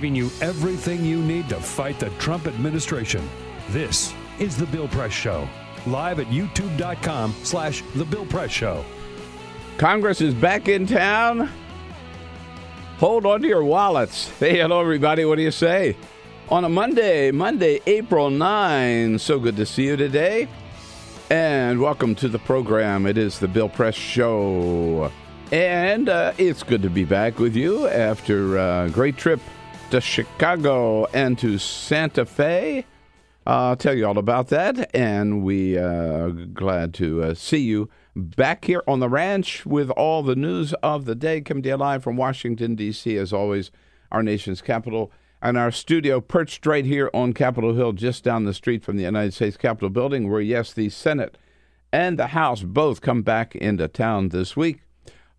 Giving you everything you need to fight the Trump administration. This is The Bill Press Show, live at youtube.com slash The Bill Press Show. Congress is back in town. Hold on to your wallets. Hey, hello, everybody. What do you say? On a Monday, Monday, April 9. So good to see you today. And welcome to the program. It is the Bill Press Show. And uh, it's good to be back with you after a great trip to Chicago and to Santa Fe. I'll tell you all about that, and we are uh, glad to uh, see you back here on the ranch with all the news of the day coming to you live from Washington, D.C., as always, our nation's capital, and our studio perched right here on Capitol Hill, just down the street from the United States Capitol building, where, yes, the Senate and the House both come back into town this week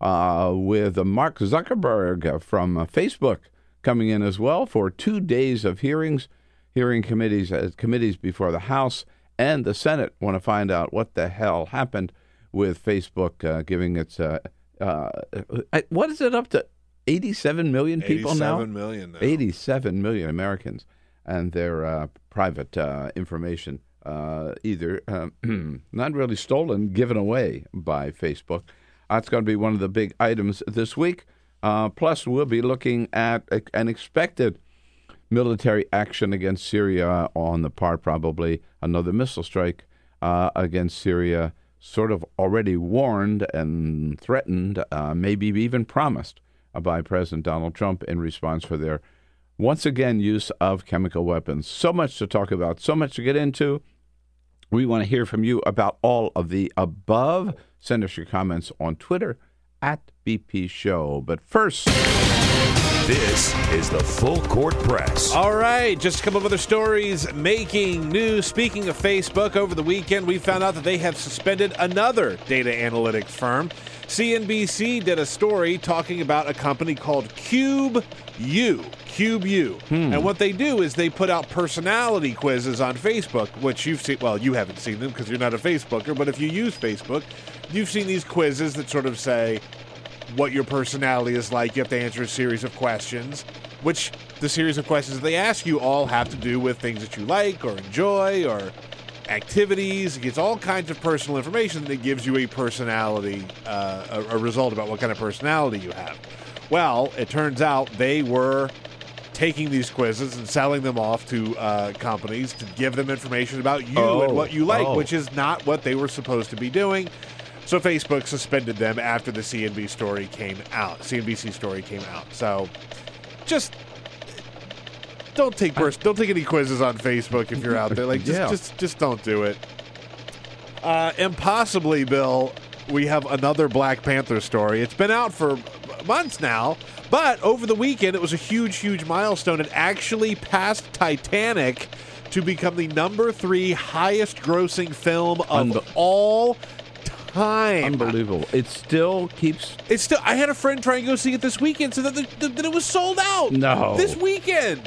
uh, with Mark Zuckerberg from uh, Facebook coming in as well for two days of hearings, hearing committees uh, committees before the House and the Senate want to find out what the hell happened with Facebook uh, giving its uh, uh, what is it up to 87 million people 87 now? million now. 87 million Americans and their uh, private uh, information either um, not really stolen, given away by Facebook. That's going to be one of the big items this week. Uh, plus, we'll be looking at a, an expected military action against Syria on the part, probably another missile strike uh, against Syria, sort of already warned and threatened, uh, maybe even promised by President Donald Trump in response for their once again use of chemical weapons. So much to talk about, so much to get into. We want to hear from you about all of the above. Send us your comments on Twitter at BP Show. But first, This is the Full Court Press. All right, just a couple of other stories making news. Speaking of Facebook, over the weekend we found out that they have suspended another data analytics firm. CNBC did a story talking about a company called Cube U. CubeYou. Hmm. And what they do is they put out personality quizzes on Facebook, which you've seen. Well, you haven't seen them because you're not a Facebooker, but if you use Facebook, you've seen these quizzes that sort of say, what your personality is like. You have to answer a series of questions, which the series of questions they ask you all have to do with things that you like or enjoy or activities. It gets all kinds of personal information that gives you a personality, uh, a, a result about what kind of personality you have. Well, it turns out they were taking these quizzes and selling them off to uh, companies to give them information about you and Oh, what you like, oh. which is not what they were supposed to be doing. So Facebook suspended them after the CNBC story came out. CNBC story came out. So just don't take pers- don't take any quizzes on Facebook if you're out there. Like just Yeah. just just don't do it. Uh, impossibly, Bill. We have another Black Panther story. It's been out for months now, but over the weekend it was a huge, huge milestone. It actually passed Titanic to become the number three highest grossing film of Unbe- all time. unbelievable. It still keeps. It's still. I had a friend try and go see it this weekend, so that, the, that it was sold out. No. this weekend.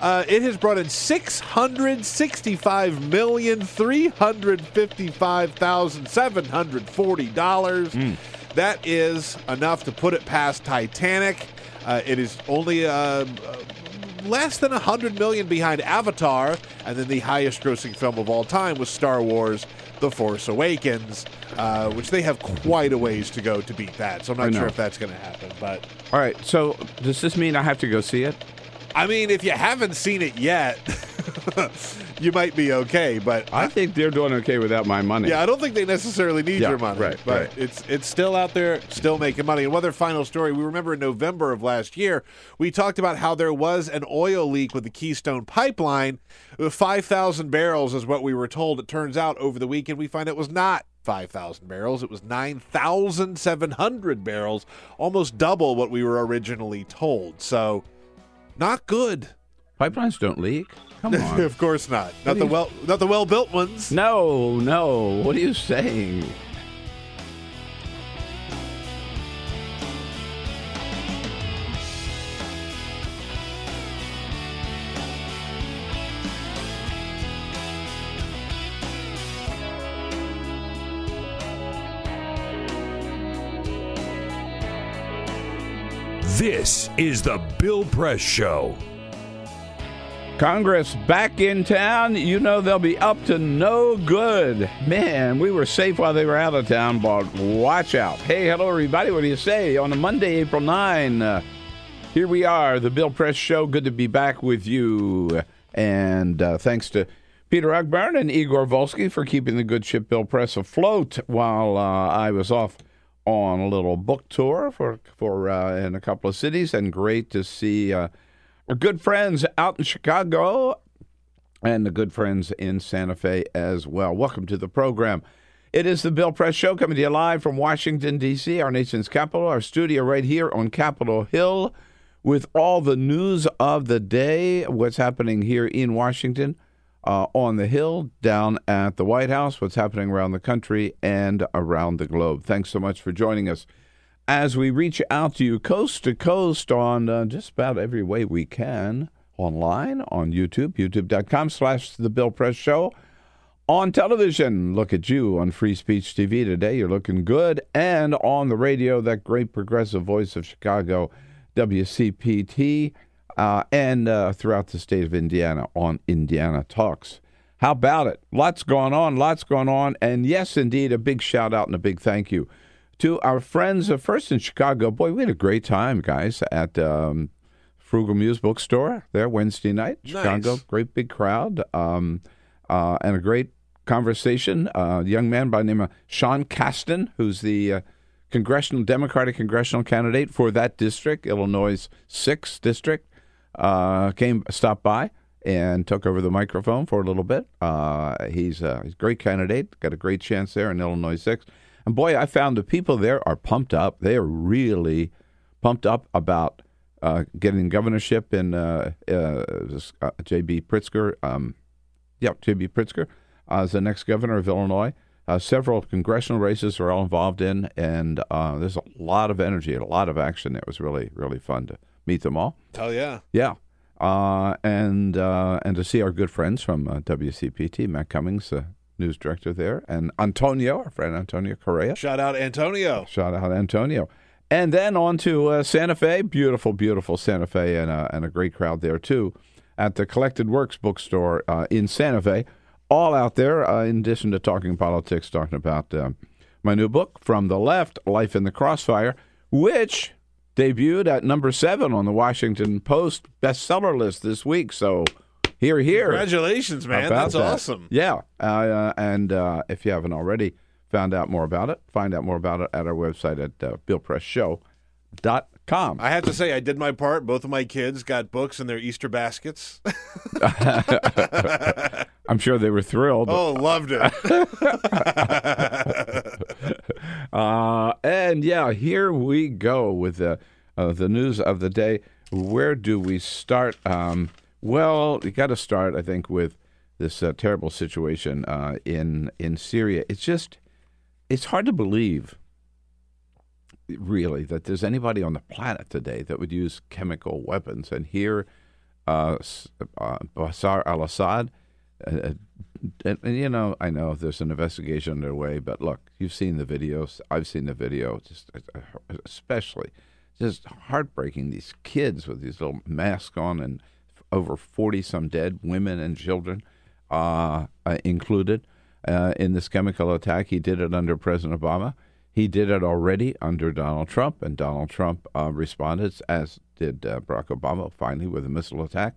Uh, it has brought in six hundred sixty-five million three hundred fifty-five thousand seven hundred forty dollars. That is enough to put it past Titanic. Uh, it is only uh, uh, less than 100 million behind Avatar, and then the highest grossing film of all time was Star Wars The Force Awakens, uh, which they have quite a ways to go to beat that. So I'm not sure if that's going to happen. But All right. So does this mean I have to go see it? I mean, if you haven't seen it yet, you might be okay. But I think they're doing okay without my money. Yeah, I don't think they necessarily need Yeah, your money, right, but right. it's it's still out there, still making money. And one other final story, we remember in November of last year, we talked about how there was an oil leak with the Keystone Pipeline. Uh, five thousand barrels is what we were told. It turns out over the weekend we find it was not. 5,000 barrels. It was 9,700 barrels, almost double what we were originally told. So, not good. Pipelines don't leak. Come on. of course not. Not the well not the well-built ones. no, no. What are you saying? This is the Bill Press Show. Congress back in town. You know they'll be up to no good. Man, we were safe while they were out of town, but watch out. Hey, hello, everybody. What do you say? On a Monday, April 9, uh, here we are, the Bill Press Show. Good to be back with you. And uh, thanks to Peter Ogburn and Igor Volsky for keeping the good ship Bill Press afloat while uh, I was off on a little book tour for for uh, in a couple of cities, and great to see uh, our good friends out in Chicago and the good friends in Santa Fe as well. Welcome to the program. It is the Bill Press Show coming to you live from Washington, D.C., our nation's capital, our studio right here on Capitol Hill, with all the news of the day, what's happening here in Washington, uh, on the Hill, down at the White House, what's happening around the country and around the globe. Thanks so much for joining us as we reach out to you coast to coast on uh, just about every way we can online on youtube youtube.com slash the bill press show. On television look at you on free speech tv today. You're looking good. And on the radio that great progressive voice of chicago wcpt uh, and uh, throughout the state of indiana on indiana talks how about it lots going on lots going on and yes indeed a big shout out and a big thank you to our friends uh, first in Chicago. Boy, we had a great time, guys, at um, Frugal Muse Bookstore there Wednesday night. Chicago, Nice. great big crowd, um, uh, and a great conversation. Uh, a young man by the name of Sean Casten, who's the uh, congressional Democratic congressional candidate for that district, Illinois' sixth district, uh, came stopped by and took over the microphone for a little bit. Uh, he's, a, he's a great candidate, got a great chance there in Illinois six. And boy, I found the people there are pumped up. They are really pumped up about uh, getting governorship in uh, uh, uh, J.B. Pritzker. Um, yeah, J.B. Pritzker uh, is the next governor of Illinois. Uh, several congressional races are all involved in, and uh, there's a lot of energy a lot of action. It was really, really fun to meet them all. Hell yeah. Yeah, uh, and uh, and to see our good friends from uh, WCPT, Matt Cummings, the news director there, and Antonio, our friend Antonio Correa. Shout out Antonio. Shout out Antonio. And then on to uh, Santa Fe, beautiful, beautiful Santa Fe, and, uh, and a great crowd there too, at the Collected Works bookstore uh, in Santa Fe. All out there, uh, in addition to talking politics, talking about my new book, From the Left Life in the Crossfire, which debuted at number seven on the Washington Post bestseller list this week. So here, here. Congratulations, man. That's that. awesome. Yeah, uh, uh, and uh, if you haven't already found out more about it, find out more about it at our website at uh, billpressshow.com. I have to say, I did my part. Both of my kids got books in their Easter baskets. I'm sure they were thrilled. oh, loved it. Uh, and yeah, here we go with the uh, the news of the day. Where do we start? Um, well, you got to start, I think, with this uh, terrible situation uh, in in Syria. It's just it's hard to believe, really, that there's anybody on the planet today that would use chemical weapons. And here, uh, uh, Bashar al-Assad. Uh, and, and you know, I know there's an investigation underway, but look, you've seen the videos. I've seen the video. Just uh, especially, just heartbreaking. These kids with these little masks on, and over forty some dead, women and children uh, uh, included. uh, in this chemical attack. He did it under President Obama. He did it already under Donald Trump, and Donald Trump uh, responded, as did uh, Barack Obama, finally with a missile attack.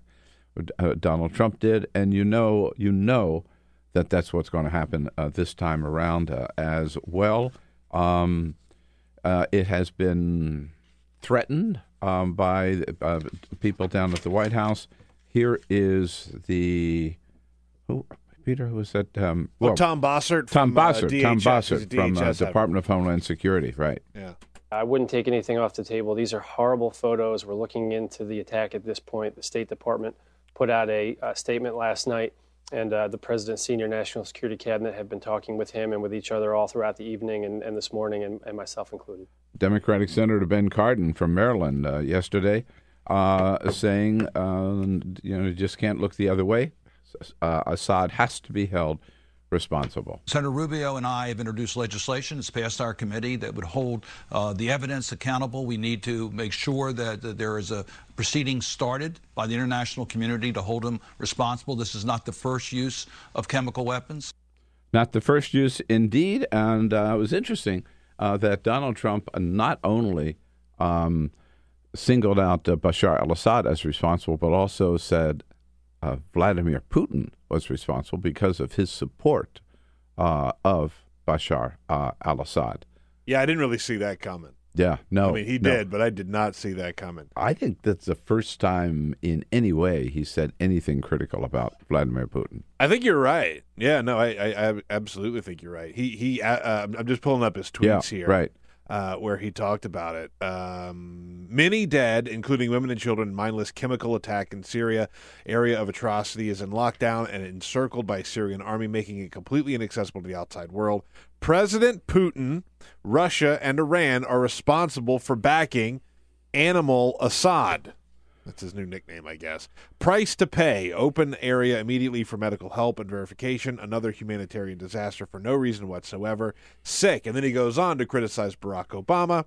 Uh, Donald Trump did, and you know, you know that that's what's going to happen uh, this time around uh, as well. Um, it has been threatened um, by people down at the White House. Here is the Peter? Who was that? Um, well, Tom Bossert. Tom from, uh, Bossert. DHS, Tom Bossert from uh, Department of Homeland Security. Right. Yeah. I wouldn't take anything off the table. These are horrible photos. We're looking into the attack at this point. The State Department put out a, a statement last night, and uh, the President's senior national security cabinet have been talking with him and with each other all throughout the evening and, and this morning, and, and, myself included. Democratic Senator Ben Cardin from Maryland uh, yesterday uh, saying, uh, you know, you just can't look the other way. Uh, Assad has to be held responsible. Senator Rubio and I have introduced legislation. It's passed our committee that would hold uh, the evidence accountable. We need to make sure that, that, there is a proceeding started by the international community to hold him responsible. This is not the first use of chemical weapons. Not the first use, indeed. And uh, it was interesting uh, that Donald Trump not only um, singled out uh, Bashar al Assad as responsible, but also said uh, Vladimir Putin was responsible because of his support uh, of Bashar uh, al Assad. Yeah, I didn't really see that coming. Yeah, no. I mean, he no. did, but I did not see that coming. I think that's the first time in any way he said anything critical about Vladimir Putin. I think you're right. Yeah, no, I, I, I absolutely think you're right. He, he. Uh, uh I'm just pulling up his tweets yeah, here. Right uh, where he talked about it. Um, many dead, including women and children. Mindless chemical attack in Syria. Area of atrocity is in lockdown and encircled by Syrian army, making it completely inaccessible to the outside world. President Putin, Russia, and Iran are responsible for backing Animal Assad. That's his new nickname, I guess. Price to pay. Open area immediately for medical help and verification. Another humanitarian disaster for no reason whatsoever. Sick. And then he goes on to criticize Barack Obama.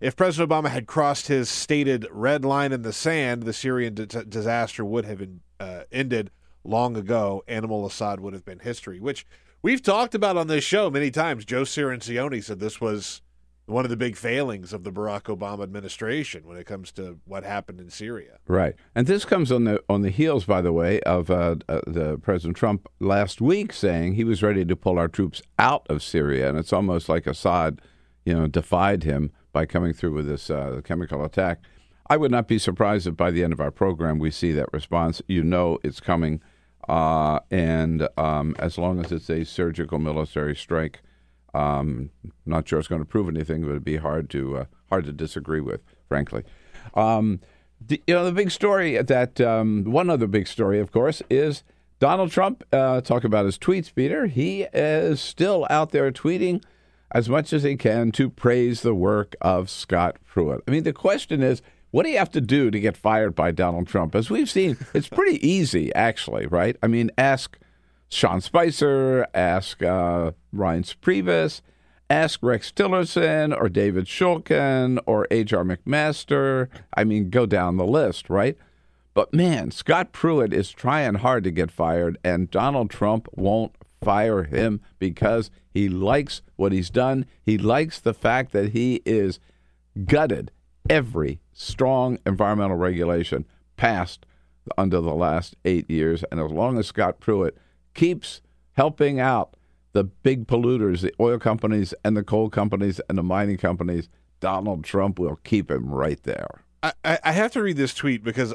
If President Obama had crossed his stated red line in the sand, the Syrian di- disaster would have been, uh, ended long ago. Animal Assad would have been history, which we've talked about on this show many times. Joe Cirincione said this was one of the big failings of the Barack Obama administration when it comes to what happened in Syria. Right, and this comes on the on the heels, by the way, of uh, uh, the President Trump last week saying he was ready to pull our troops out of Syria, and it's almost like Assad, you know, defied him by coming through with this uh, chemical attack. I would not be surprised if by the end of our program we see that response. You know, it's coming, uh, and um, as long as it's a surgical military strike um, not sure it's going to prove anything, but it'd be hard to uh, hard to disagree with, frankly. Um, the, you know, the big story that um, one other big story, of course, is Donald Trump. Uh, talk about his tweets, Peter. He is still out there tweeting as much as he can to praise the work of Scott Pruitt. I mean, the question is. What do you have to do to get fired by Donald Trump? As we've seen, it's pretty easy, actually, right? I mean, ask Sean Spicer, ask uh, Reince Priebus, ask Rex Tillerson or David Shulkin or H.R. McMaster. I mean, go down the list, right? But man, Scott Pruitt is trying hard to get fired, and Donald Trump won't fire him because he likes what he's done. He likes the fact that he is gutted every strong environmental regulation passed under the last eight years. And as long as Scott Pruitt keeps helping out the big polluters, the oil companies and the coal companies and the mining companies, Donald Trump will keep him right there. I, I have to read this tweet because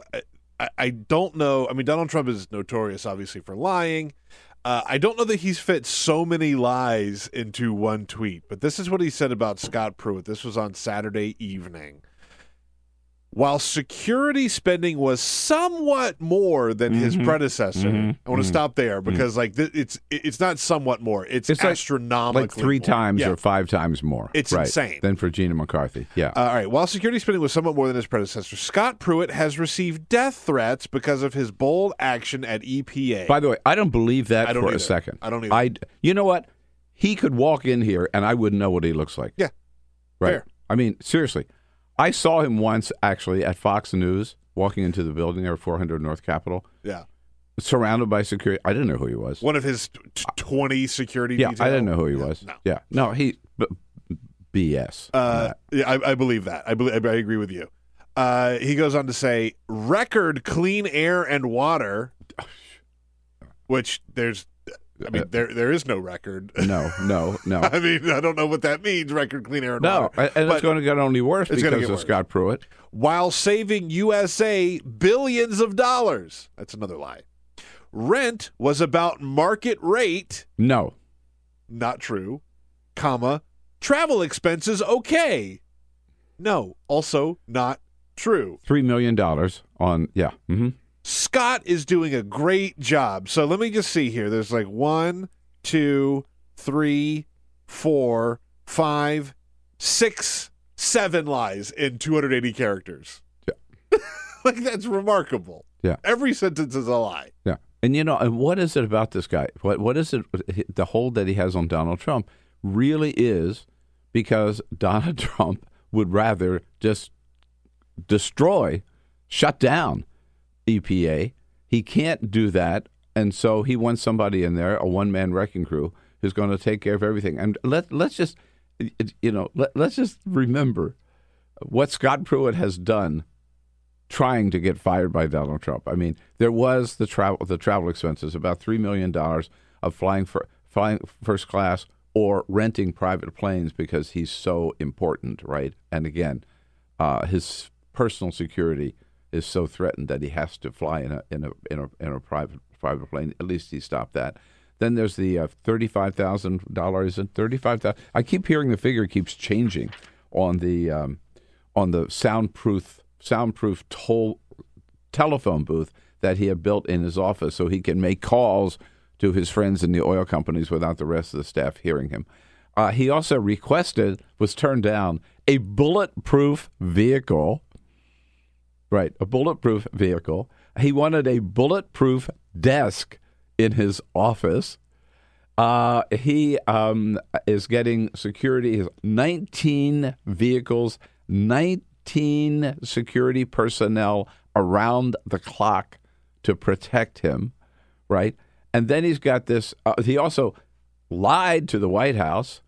I, I don't know. I mean, Donald Trump is notorious, obviously, for lying. Uh, I don't know that he's fit so many lies into one tweet, but this is what he said about Scott Pruitt. This was on Saturday evening while security spending was somewhat more than mm-hmm. his predecessor, mm-hmm. I want to mm-hmm. stop there mm-hmm. because like th- it's it's not somewhat more. It's, it's astronomically like, like three more. times yeah. or five times more. It's right. insane. Than for Gina McCarthy. Yeah. Uh, all right. While security spending was somewhat more than his predecessor, Scott Pruitt has received death threats because of his bold action at EPA. By the way, I don't believe that I don't for either. a second. I don't either. I you know what? He could walk in here and I wouldn't know what he looks like. Yeah. Right. Fair. I mean, seriously. I saw him once actually at Fox News walking into the building there at 400 North Capitol. Yeah. surrounded by security. I didn't know who he was. One of his t- 20 security yeah, detail? I didn't know who he was. No. Yeah, no, he b- BS. Uh, yeah, I, I believe that. I, believe, I agree with you. Uh, he goes on to say, record clean air and water, which there's, I mean, there there is no record. no, no, no. I mean, I don't know what that means. Record clean air and No, water. and But it's going to get only worse because of worse. Scott Pruitt. while saving USA billions of dollars. That's another lie. Rent was about market rate. No, Not true. Comma. Travel expenses okay. No, also not true. three million dollars on. Yeah, hmm Scott is doing a great job. So let me just see here. There's like one, two, three, four, five, six, seven lies in 280 characters. Yeah. like that's remarkable. Yeah. Every sentence is a lie. yeah. And you know, and what is it about this guy? What what is it? The hold that he has on Donald Trump really is because Donald Trump would rather just destroy, shut down EPA. He can't do that, and so he wants somebody in there, a one man wrecking crew, who's going to take care of everything. And let let's just you know let, let's just remember what Scott Pruitt has done trying to get fired by Donald Trump. I mean, there was the travel the travel expenses about three million dollars of flying for flying first class or renting private planes because he's so important, right? And again, uh, his personal security is so threatened that he has to fly in a in a in a, in a private private plane. At least he stopped that. Then there's the uh, thirty-five thousand dollars and thirty-five thousand. I keep hearing the figure keeps changing on the um, on the soundproof soundproof toll telephone booth that he had built in his office, so he can make calls to his friends in the oil companies without the rest of the staff hearing him. Uh, he also requested, was turned down, a bulletproof vehicle. Right, a bulletproof vehicle. He wanted a bulletproof desk in his office. Uh, he um, is getting security. He 19 vehicles, 19 security personnel around the clock to protect him, right? And then he's got this. Uh, he also lied to the White House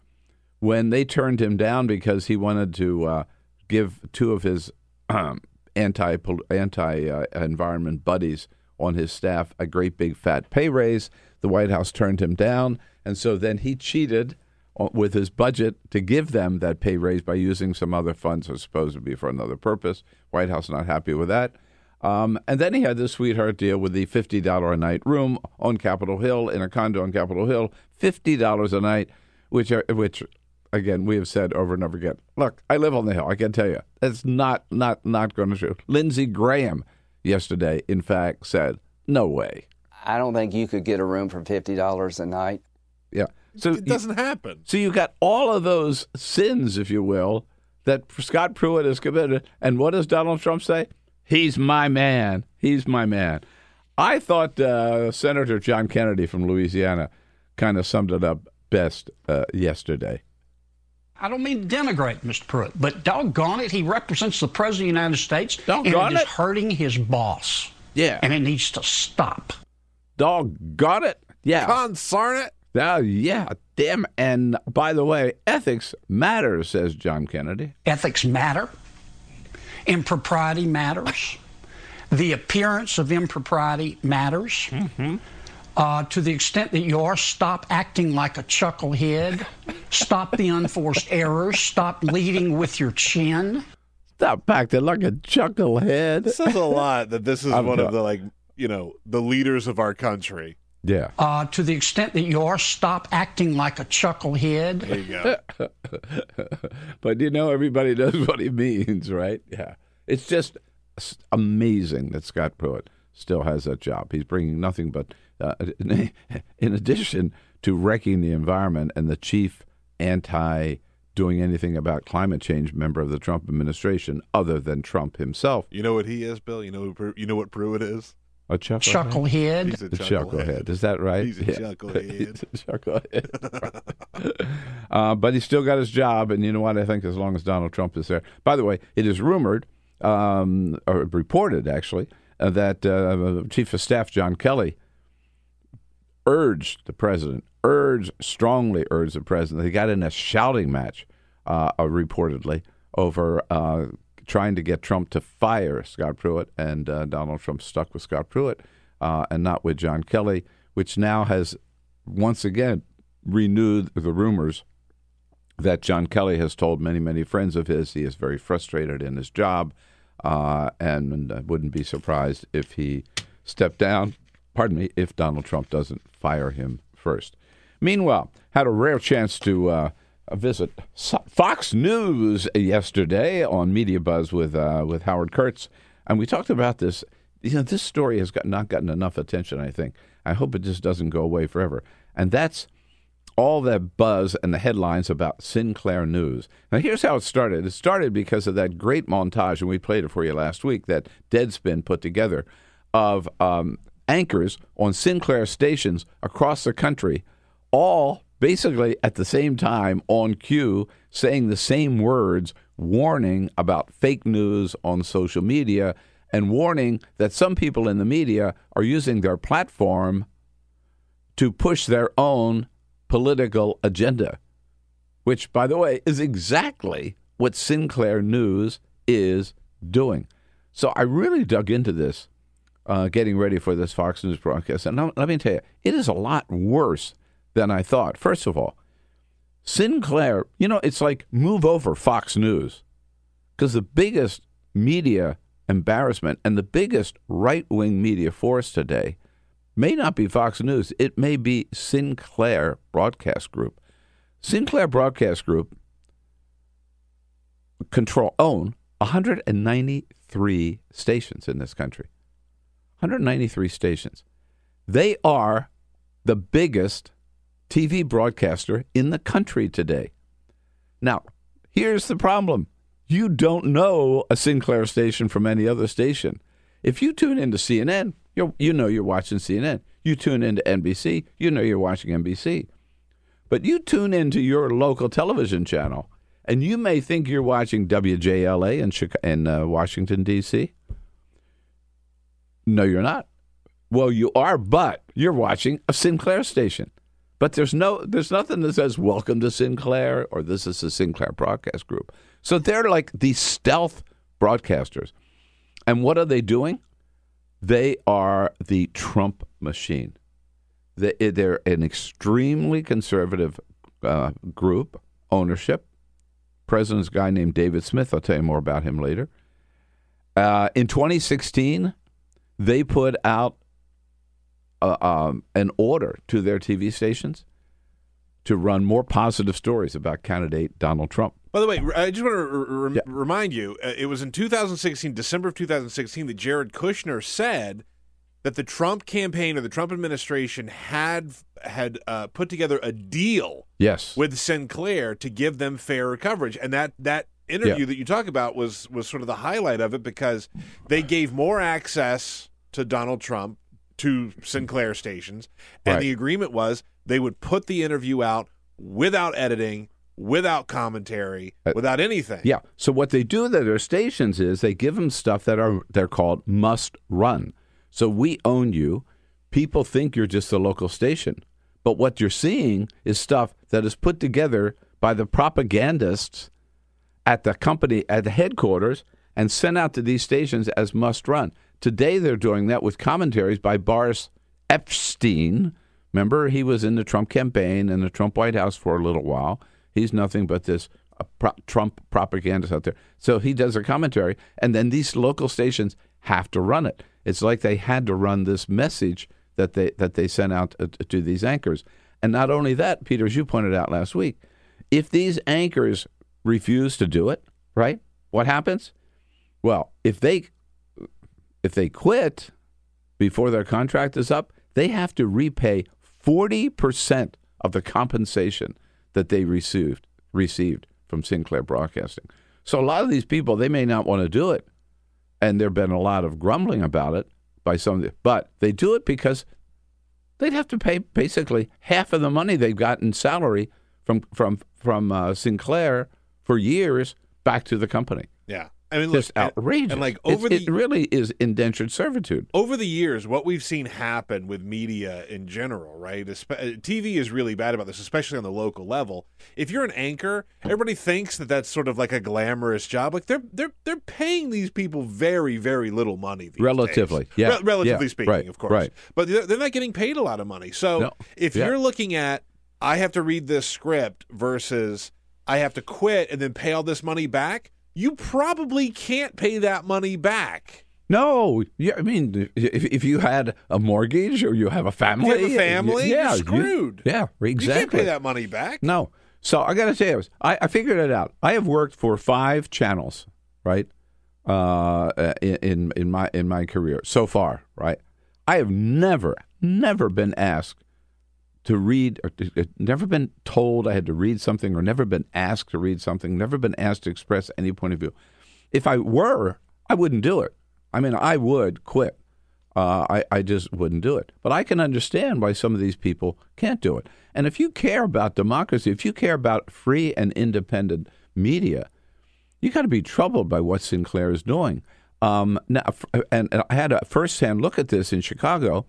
when they turned him down because he wanted to uh, give two of his um, anti anti uh, environment buddies on his staff a great big fat pay raise. The White House turned him down, and so then he cheated with his budget to give them that pay raise by using some other funds that supposed to be for another purpose. White House not happy with that. Um, and then he had this sweetheart deal with the fifty dollar a night room on Capitol Hill in a condo on Capitol Hill, fifty dollars a night, which are, which again we have said over and over again. Look, I live on the hill. I can tell you that's not not not going to true. Lindsey Graham yesterday, in fact, said no way. I don't think you could get a room for fifty dollars a night. Yeah. So It doesn't happen. So you got all of those sins, if you will, that Scott Pruitt has committed. And what does Donald Trump say? He's my man. He's my man. I thought uh, Senator John Kennedy from Louisiana kind of summed it up best uh, yesterday. I don't mean to denigrate Mr. Pruitt, but doggone it, he represents the President of the United States, Doggone and it is hurting his boss. Yeah. And it needs to stop. Doggone it. Yeah. Consarn it. Oh, yeah. Damn. And by the way, ethics matters, says John Kennedy. Ethics matter. Impropriety matters. the appearance of impropriety matters. Mm-hmm. Uh, to the extent that you are, stop acting like a chucklehead. Stop the unforced errors. Stop leading with your chin. Stop acting like a chucklehead. It says a lot that this is I'm one done. of the like you know the leaders of our country. Yeah. Uh, to the extent that you are, stop acting like a chucklehead. There you go. but you know, everybody knows what he means, right? Yeah. It's just amazing that Scott Pruitt still has that job. He's bringing nothing but, uh, in addition to wrecking the environment and the chief anti doing anything about climate change member of the Trump administration, other than Trump himself. You know what he is, Bill? You know you know what Pruitt is? A chucklehead. Chucklehead. He's a The chucklehead. chucklehead. Is that right? He's a chucklehead. He's a chucklehead. uh, but he's still got his job, and you know what? I think as long as Donald Trump is there. By the way, it is rumored, um, or reported actually, uh, that uh, Chief of Staff John Kelly urged the president, urged strongly urged the president. They got in a shouting match, uh, uh, reportedly over uh, trying to get Trump to fire Scott Pruitt, and uh, Donald Trump stuck with Scott Pruitt uh, and not with John Kelly, which now has once again renewed the rumors that John Kelly has told many, many friends of his he is very frustrated in his job, uh, and, and wouldn't be surprised if he stepped down. Pardon me, if Donald Trump doesn't fire him first. Meanwhile, had a rare chance to uh, visit Fox News yesterday on Media Buzz with uh, with Howard Kurtz, and we talked about this. You know, this story has got, not gotten enough attention. I think. I hope it just doesn't go away forever. And that's all that buzz and the headlines about Sinclair News. Now, here's how it started. It started because of that great montage, and we played it for you last week, that Deadspin put together of um, anchors on Sinclair stations across the country, all basically at the same time on cue, saying the same words, warning about fake news on social media and warning that some people in the media are using their platform to push their own political agenda, which, by the way, is exactly what Sinclair News is doing. So I really dug into this, uh, getting ready for this Fox News broadcast. And let me tell you, it is a lot worse than I thought. First of all, Sinclair, you know, it's like move over Fox News because the biggest media embarrassment and the biggest right wing media force today may not be Fox News. It may be Sinclair Broadcast Group. Sinclair Broadcast Group control own 193 stations in this country. 193 stations. They are the biggest TV broadcaster in the country today. Now, here's the problem. You don't know a Sinclair station from any other station. If you tune into CNN, you you know you're watching CNN. You tune into NBC, you know you're watching NBC. But you tune into your local television channel, and you may think you're watching WJLA in, Chicago, in uh, Washington, D.C. No, you're not. Well, you are, but you're watching a Sinclair station. But there's no, there's nothing that says "Welcome to Sinclair" or "This is the Sinclair Broadcast Group." So they're like these stealth broadcasters, and what are they doing? They are the Trump machine. They, they're an extremely conservative uh, group, ownership. President's guy named David Smith. I'll tell you more about him later. Uh, in 2016, they put out uh, um, an order to their TV stations to run more positive stories about candidate Donald Trump. By the way, I just want to re- yeah. remind you, uh, it was in 2016, December of 2016, that Jared Kushner said that the Trump campaign or the Trump administration had had uh, put together a deal, yes, with Sinclair to give them fair coverage, and that that interview yeah. that you talk about was was sort of the highlight of it because they gave more access to Donald Trump to Sinclair stations, and right. the agreement was they would put the interview out without editing without commentary, uh, without anything. Yeah. So what they do at their stations is they give them stuff that are they're called must run. So we own you. People think you're just a local station, but what you're seeing is stuff that is put together by the propagandists at the company at the headquarters and sent out to these stations as must run. Today they're doing that with commentaries by Boris Epshteyn. Remember, he was in the Trump campaign and the Trump White House for a little while. He's nothing but this uh, pro- Trump propagandist out there. So he does a commentary, and then these local stations have to run it. It's like they had to run this message that they that they sent out uh, to these anchors. And not only that, Peter, as you pointed out last week, if these anchors refuse to do it, right? What happens? Well, if they if they quit before their contract is up, they have to repay 40% of the compensation that they received received from Sinclair Broadcasting. So a lot of these people they may not want to do it, and there've been a lot of grumbling about it by some the, but they do it because they'd have to pay basically half of the money they've got in salary from from from uh, Sinclair for years back to the company. Yeah. I mean, just outrageous. and, like, It's- over the- it really is indentured servitude. over the years, what we've seen happen with media in general, right? Espe- uh, TV is really bad about this, especially on the local level. If you're an anchor, everybody thinks that that's sort of like a glamorous job. Like they're they're they're paying these people very very little money. These Relatively, days. yeah. Re- relatively Yeah, speaking, right, of course. right. But they're, they're not getting paid a lot of money. So No, if yeah. you're looking at, I have to read this script versus I have to quit and then pay all this money back. You probably can't pay that money back. No, yeah, I mean, if, if you had a mortgage or you have a family, you have a family, yeah, you're you- screwed. yeah, You can't exactly. pay that money back. No. So I got to tell you, I, I figured it out. I have worked for five channels, right? Uh, in in my in my career so far, right? I have never never been asked to read, or to, never been told I had to read something, or never been asked to read something, never been asked to express any point of view. If I were, I wouldn't do it. I mean, I would quit. Uh, I, I just wouldn't do it. But I can understand why some of these people can't do it. And if you care about democracy, if you care about free and independent media, you got to be troubled by what Sinclair is doing. Um, now, and, and I had a firsthand look at this in Chicago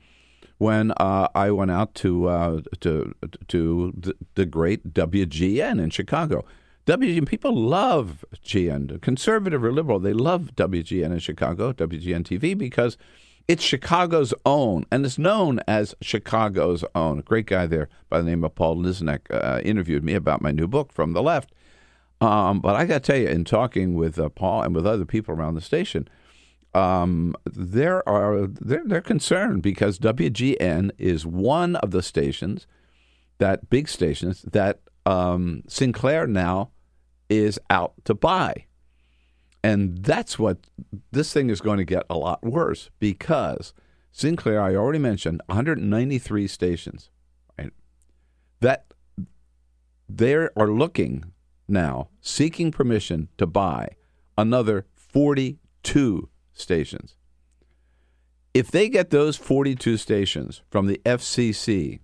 when uh, I went out to uh, to to the, great WGN in Chicago. WGN people love GN, conservative or liberal. They love WGN in Chicago, WGN TV, because it's Chicago's own, and it's known as Chicago's own. A great guy there by the name of Paul Lisnek uh, interviewed me about my new book, From the Left. Um, but I got to tell you, in talking with uh, Paul and with other people around the station, um, there are they're, they're concerned because WGN is one of the stations that big stations that um, Sinclair now is out to buy, and that's what this thing is going to get a lot worse because Sinclair, I already mentioned, 193 stations, right? That they are looking now, seeking permission to buy another 42 stations. If they get those 42 stations from the FCC,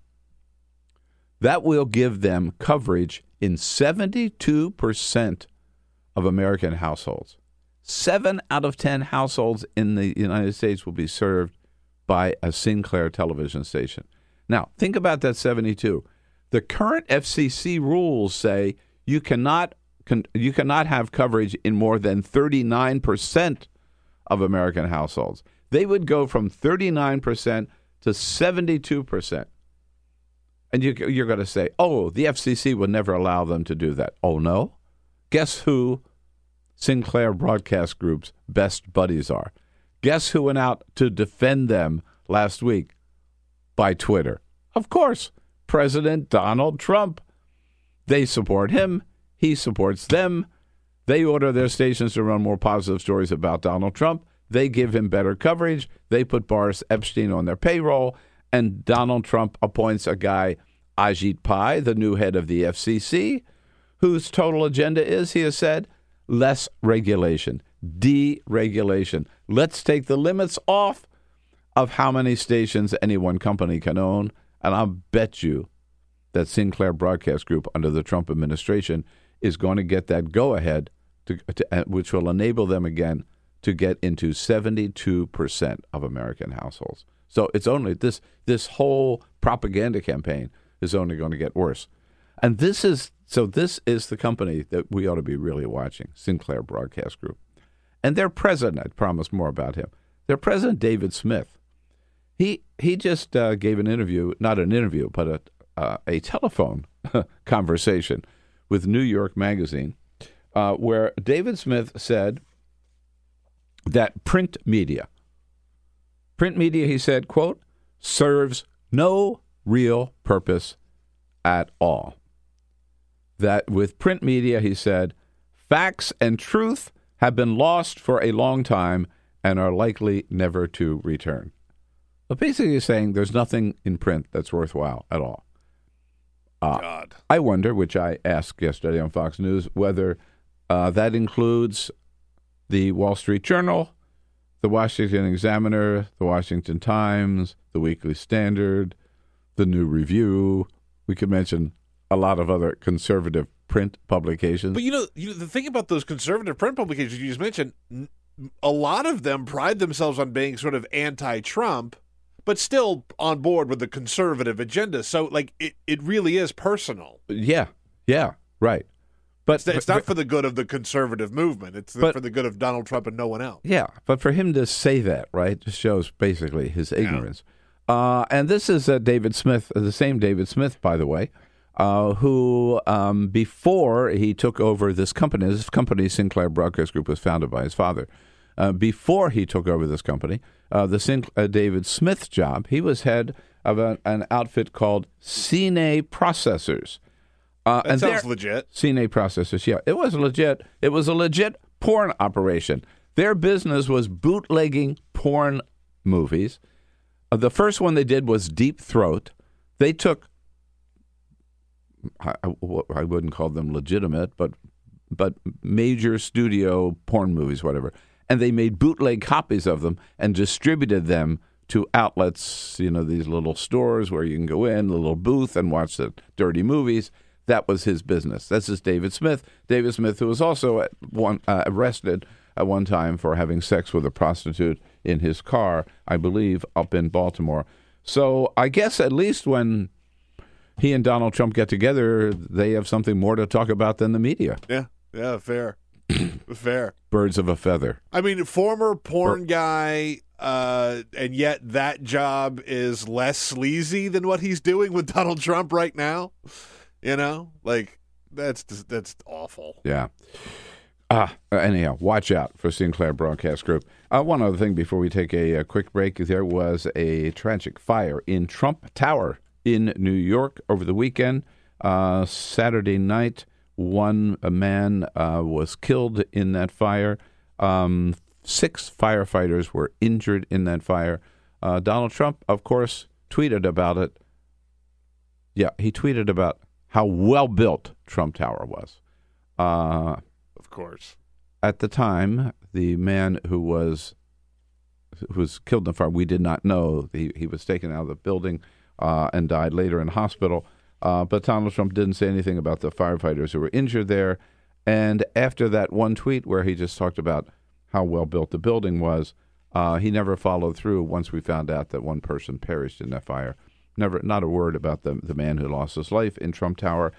that will give them coverage in 72% of American households. Seven out of 10 households in the United States will be served by a Sinclair television station. Now, think about that 72. The current FCC rules say you cannot you cannot have coverage in more than 39% of American households. They would go from 39% to 72%. And you, you're going to say, oh, the FCC would never allow them to do that. Oh, no? Guess who Sinclair Broadcast Group's best buddies are? Guess who went out to defend them last week by Twitter? Of course, President Donald Trump. They support him, he supports them. They order their stations to run more positive stories about Donald Trump. They give him better coverage. They put Boris Epshteyn on their payroll. And Donald Trump appoints a guy, Ajit Pai, the new head of the FCC, whose total agenda is, he has said, less regulation, deregulation. Let's take the limits off of how many stations any one company can own. And I'll bet you that Sinclair Broadcast Group under the Trump administration is going to get that go ahead, to, to, uh, which will enable them again to get into 72% of American households. So it's only this this whole propaganda campaign is only going to get worse. And this is so this is the company that we ought to be really watching, Sinclair Broadcast Group. And their president, I promised more about him. Their president David Smith. He he just uh, gave an interview, not an interview, but a uh, a telephone conversation with New York Magazine, uh, where David Smith said that print media, print media, he said, quote, serves no real purpose at all. That with print media, he said, facts and truth have been lost for a long time and are likely never to return. But basically, he's saying there's nothing in print that's worthwhile at all. Uh, God. I wonder, which I asked yesterday on Fox News, whether uh, that includes the Wall Street Journal, the Washington Examiner, the Washington Times, the Weekly Standard, the New Review. We could mention a lot of other conservative print publications. But you know, you know, the thing about those conservative print publications you just mentioned, a lot of them pride themselves on being sort of anti-Trump, but still on board with the conservative agenda. So, like, it, it really is personal. yeah, yeah, right. But It's, it's not for the good of the conservative movement. It's But- for the good of Donald Trump and no one else. Yeah, but for him to say that, right, just shows basically his ignorance. Uh, and this is uh, David Smith, uh, the same David Smith, by the way, uh, who um, before he took over this company, this company, Sinclair Broadcast Group, was founded by his father. Uh, before he took over this company, uh, the Sin- uh, David Smith job, he was head of a, an outfit called Cine Processors. Uh, That and sounds legit. Cine processors. Yeah, it was legit. It was a legit porn operation. Their business was bootlegging porn movies. Uh, the first one they did was Deep Throat. They took, I, I- I wouldn't call them legitimate, but but major studio porn movies, whatever, and they made bootleg copies of them and distributed them to outlets. You know, these little stores where you can go in, a little booth, and watch the dirty movies. That was his business. This is David Smith. David Smith, who was also one uh, arrested at one time for having sex with a prostitute in his car, I believe, up in Baltimore. So I guess at least when he and Donald Trump get together, they have something more to talk about than the media. Yeah, yeah, fair, fair. Birds of a feather. I mean, former porn guy, uh, and yet that job is less sleazy than what he's doing with Donald Trump right now. You know, like that's that's awful. Yeah. Ah, anyhow, watch out for Sinclair Broadcast Group. Uh, one other thing before we take a, a quick break: there was a tragic fire in Trump Tower in New York over the weekend. Uh, Saturday night, one a man uh, was killed in that fire. Um, six firefighters were injured in that fire. Uh, Donald Trump, of course, tweeted about it. Yeah, he tweeted about how well built Trump Tower was. Uh, Of course. at the time, the man who was who was killed in the fire, we did not know. He, he was taken out of the building uh, and died later in hospital. Uh, but Donald Trump didn't say anything about the firefighters who were injured there. And after that one tweet where he just talked about how well built the building was, uh, he never followed through once we found out that one person perished in that fire. Never, not a word about the, the man who lost his life in Trump Tower.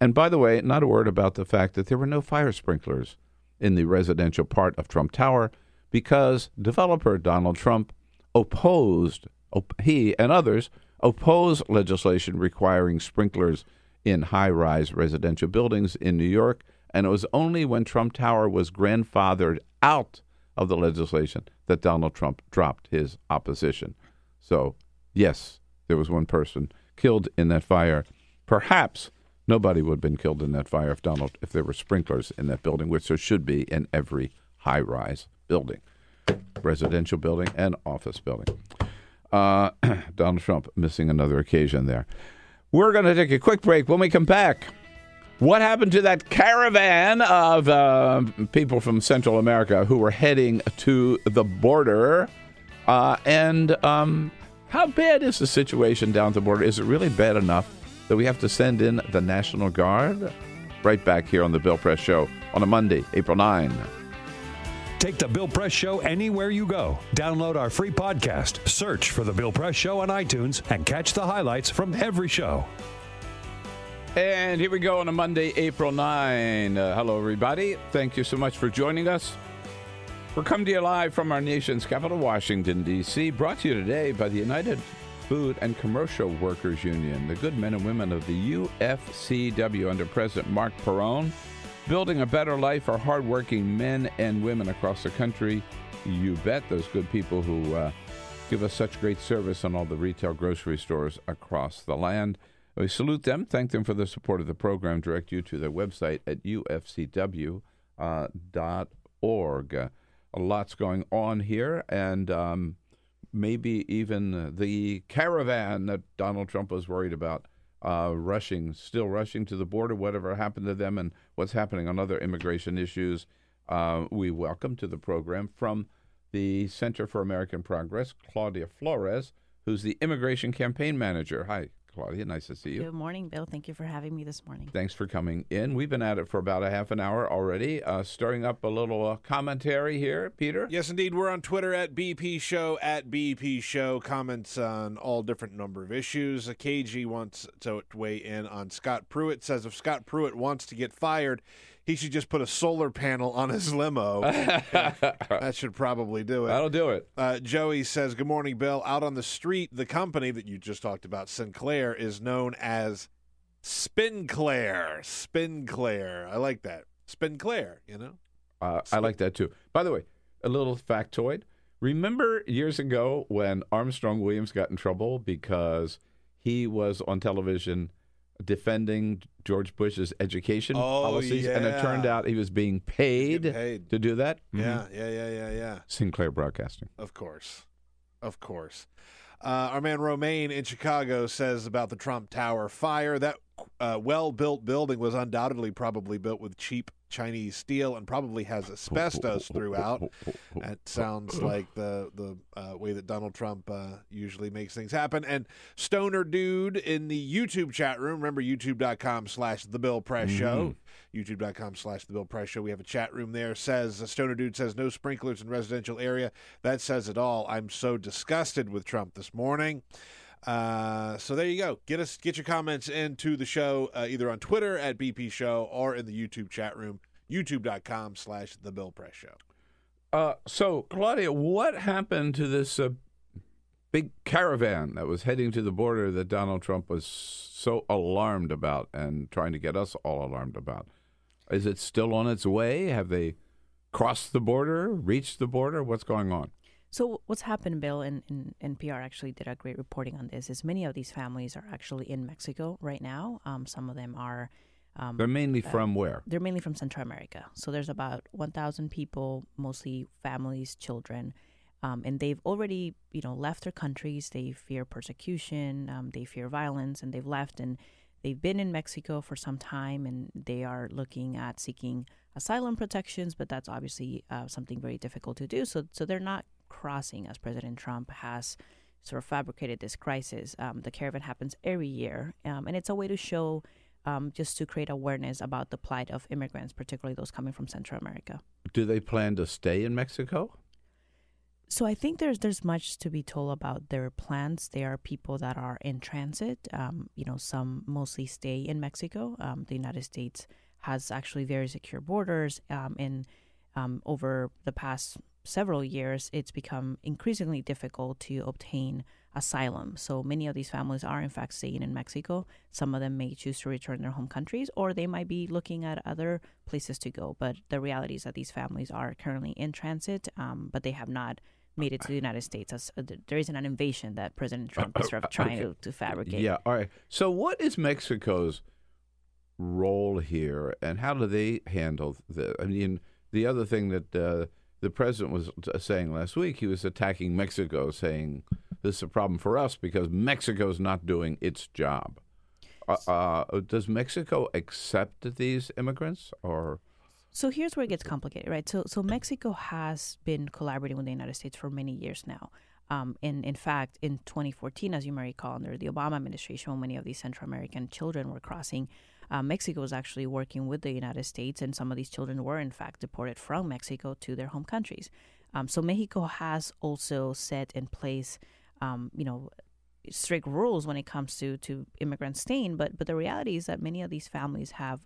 And by the way, not a word about the fact that there were no fire sprinklers in the residential part of Trump Tower because developer Donald Trump opposed, op- he and others opposed legislation requiring sprinklers in high rise residential buildings in New York. And it was only when Trump Tower was grandfathered out of the legislation that Donald Trump dropped his opposition. So, yes, there was one person killed in that fire. Perhaps nobody would have been killed in that fire if Donald if there were sprinklers in that building, which there should be in every high rise building, residential building and office building. Uh, Donald Trump missing another occasion there. We're going to take a quick break. When we come back, what happened to that caravan of uh, people from Central America who were heading to the border? Uh, and um, how bad is the situation down at the border? Is it really bad enough that we have to send in the National Guard? Right back here on the Bill Press Show on a Monday, April 9. Take the Bill Press Show anywhere you go. Download our free podcast, search for The Bill Press Show on iTunes, and catch the highlights from every show. And here we go on a Monday, April 9. Uh, hello, everybody. Thank you so much for joining us. We're coming to you live from our nation's capital, Washington, D.C., brought to you today by the United Food and Commercial Workers Union, the good men and women of the UFCW under President Marc Perrone, building a better life for hardworking men and women across the country. You bet those good people who uh, give us such great service on all the retail grocery stores across the land. We salute them, thank them for the support of the program, direct you to their website at ufcw.org. Uh, a lot's going on here, and um, maybe even the caravan that Donald Trump was worried about uh, rushing, still rushing to the border, whatever happened to them, and what's happening on other immigration issues. Uh, we welcome to the program from the Center for American Progress, Claudia Flores, who's the immigration campaign manager. Hi, Claudia, nice to see you. Good morning, Bill. Thank you for having me this morning. Thanks for coming in. We've been at it for about a half an hour already, uh, stirring up a little uh, commentary here, Peter. Yes, indeed. We're on Twitter at BP Show, at BP Show. Comments on all different number of issues. A KG wants to weigh in on Scott Pruitt. Says if Scott Pruitt wants to get fired, he should just put a solar panel on his limo. that should probably do it. That'll do it. Uh, Joey says, Good morning, Bill. Out on the street, the company that you just talked about, Sinclair, is known as Spinclair. Spinclair. I like that. Spinclair, you know? Uh, I like that too. By the way, a little factoid. Remember years ago when Armstrong Williams got in trouble because he was on television defending George Bush's education Oh, policies, and it turned out he was being paid, paid. to do that. Yeah, yeah, yeah, yeah, yeah. Sinclair Broadcasting. Of course. Of course. Uh, our man Romaine in Chicago says about the Trump Tower fire that uh, well built building was undoubtedly probably built with cheap Chinese steel and probably has asbestos throughout. That sounds like the the uh, way that Donald Trump uh, usually makes things happen. And Stoner Dude in the YouTube chat room, remember youtube.com slash The Bill Press Show, youtube.com slash The Bill Press Show. We have a chat room there. Says Stoner Dude says no sprinklers in residential area. That says it all. I'm so disgusted with Trump this morning. Uh, so there you go. Get us get your comments into the show uh, either on Twitter at BP Show or in the YouTube chat room, youtube.com slash The Bill Press Show. Uh, so, Claudia, what happened to this uh, big caravan that was heading to the border that Donald Trump was so alarmed about and trying to get us all alarmed about? Is it still on its way? Have they crossed the border, reached the border? What's going on? So what's happened, Bill, and, and NPR actually did a great reporting on this, is many of these families are actually in Mexico right now. Um, some of them are um, They're mainly from where? they're mainly from Central America. So there's about 1,000 people, mostly families, children, um, and they've already, you know, left their countries. They fear persecution, um, they fear violence, and they've left. And they've been in Mexico for some time, and they are looking at seeking asylum protections. But that's obviously uh, something very difficult to do. So, so they're not crossing as President Trump has sort of fabricated this crisis. Um, the caravan happens every year, um, and it's a way to show um, just to create awareness about the plight of immigrants, particularly those coming from Central America. Do they plan to stay in Mexico? So I think there's there's much to be told about their plans. They are people that are in transit. Um, you know, some mostly stay in Mexico. Um, the United States has actually very secure borders, um, and um, over the past several years, it's become increasingly difficult to obtain asylum. So many of these families are in fact staying in Mexico. Some of them may choose to return to their home countries, or they might be looking at other places to go. But the reality is that these families are currently in transit, um, but they have not made it to the United States. As, uh, there isn't an invasion that President Trump is sort of trying to, to fabricate. Yeah. All right. So, what is Mexico's role here, and how do they handle the? I mean, the other thing that uh, the president was saying last week, he was attacking Mexico, saying this is a problem for us because Mexico's not doing its job. Uh, uh, does Mexico accept these immigrants, or So here's where it gets complicated, right? So so Mexico has been collaborating with the United States for many years now. Um, and in fact, in 2014, as you may recall, under the Obama administration, when many of these Central American children were crossing, uh, Mexico was actually working with the United States, and some of these children were in fact deported from Mexico to their home countries. Um, so Mexico has also set in place, um, you know, strict rules when it comes to to immigrants staying. But but the reality is that many of these families have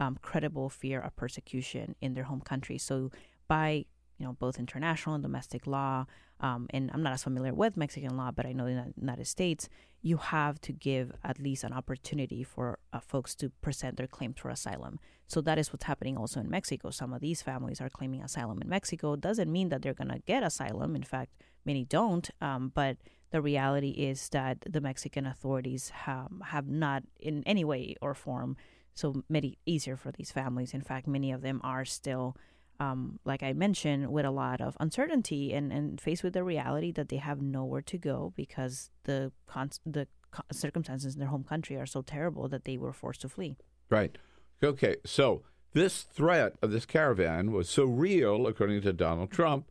um, credible fear of persecution in their home country. So by you know both international and domestic law, um, and I'm not as familiar with Mexican law, but I know in the United States you have to give at least an opportunity for uh, folks to present their claims for asylum. So that is what's happening also in Mexico. Some of these families are claiming asylum in Mexico. Doesn't mean that they're going to get asylum. In fact, many don't. Um, but the reality is that the Mexican authorities have, have not, in any way or form, so made it easier for these families. In fact, many of them are still, um, like I mentioned, with a lot of uncertainty and, and faced with the reality that they have nowhere to go because the con- the circumstances in their home country are so terrible that they were forced to flee. right? Okay, so this threat of this caravan was so real, according to Donald Trump,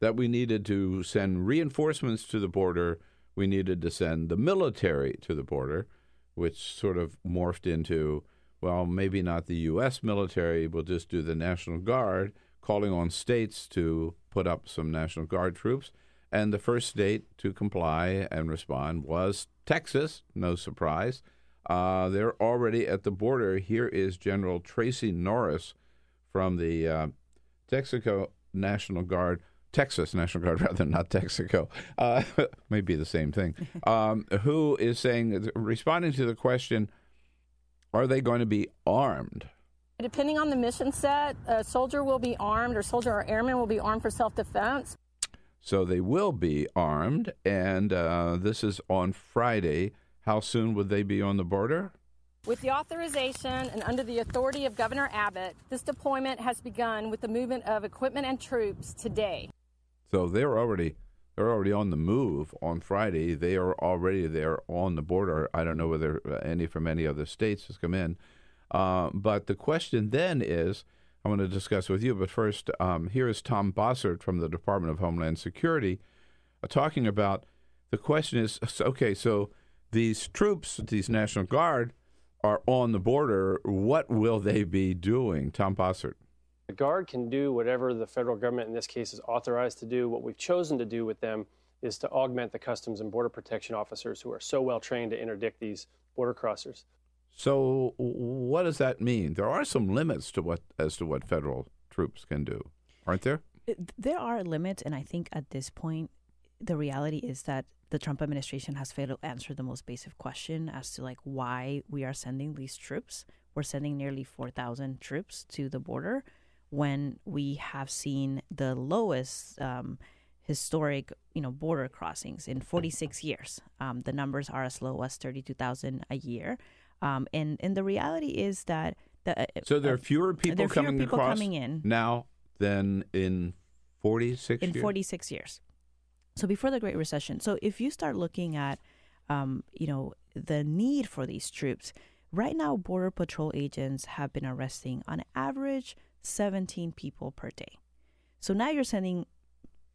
that we needed to send reinforcements to the border. We needed to send the military to the border. which sort of morphed into, well, maybe not the U.S. military, we'll just do the National Guard, calling on states to put up some National Guard troops. And the first state to comply and respond was Texas, no surprise. Uh, they're already at the border. Here is General Tracy Norris from the uh, Texaco National Guard, Texas National Guard, rather not Texaco, uh, maybe the same thing, um, who is saying, responding to the question, are they going to be armed? Depending on the mission set, a soldier will be armed, or soldier or airman will be armed for self defense. So they will be armed, and uh, this is on Friday. How soon would they be on the border? With the authorization and under the authority of Governor Abbott, this deployment has begun with the movement of equipment and troops today. So they're already they're already on the move on Friday. They are already there on the border. I don't know whether any from any other states has come in. Uh, but the question then is, I want to discuss with you. But first, um, here is Tom Bossert from the Department of Homeland Security uh, talking about the question is okay. So these troops, these National Guard are on the border, what will they be doing? Tom Bossert. The Guard can do whatever the federal government in this case is authorized to do. What we've chosen to do with them is to augment the Customs and Border Protection officers who are so well trained to interdict these border crossers. So, what does that mean? There are some limits to what as to what federal troops can do, aren't there? There are limits, and I think at this point, the reality is that the Trump administration has failed to answer the most basic question as to like why we are sending these troops. We're sending nearly 4,000 troops to the border when we have seen the lowest um, historic, you know, border crossings in 46 years. Um, the numbers are as low as 32,000 a year. Um, and, and the reality is that the, uh, so there are uh, fewer people, there are fewer coming, people across coming in now than in 46 in years? 46 years. So before the Great Recession. So if you start looking at, um, you know, the need for these troops, right now Border Patrol agents have been arresting on average 17 people per day. So now you're sending,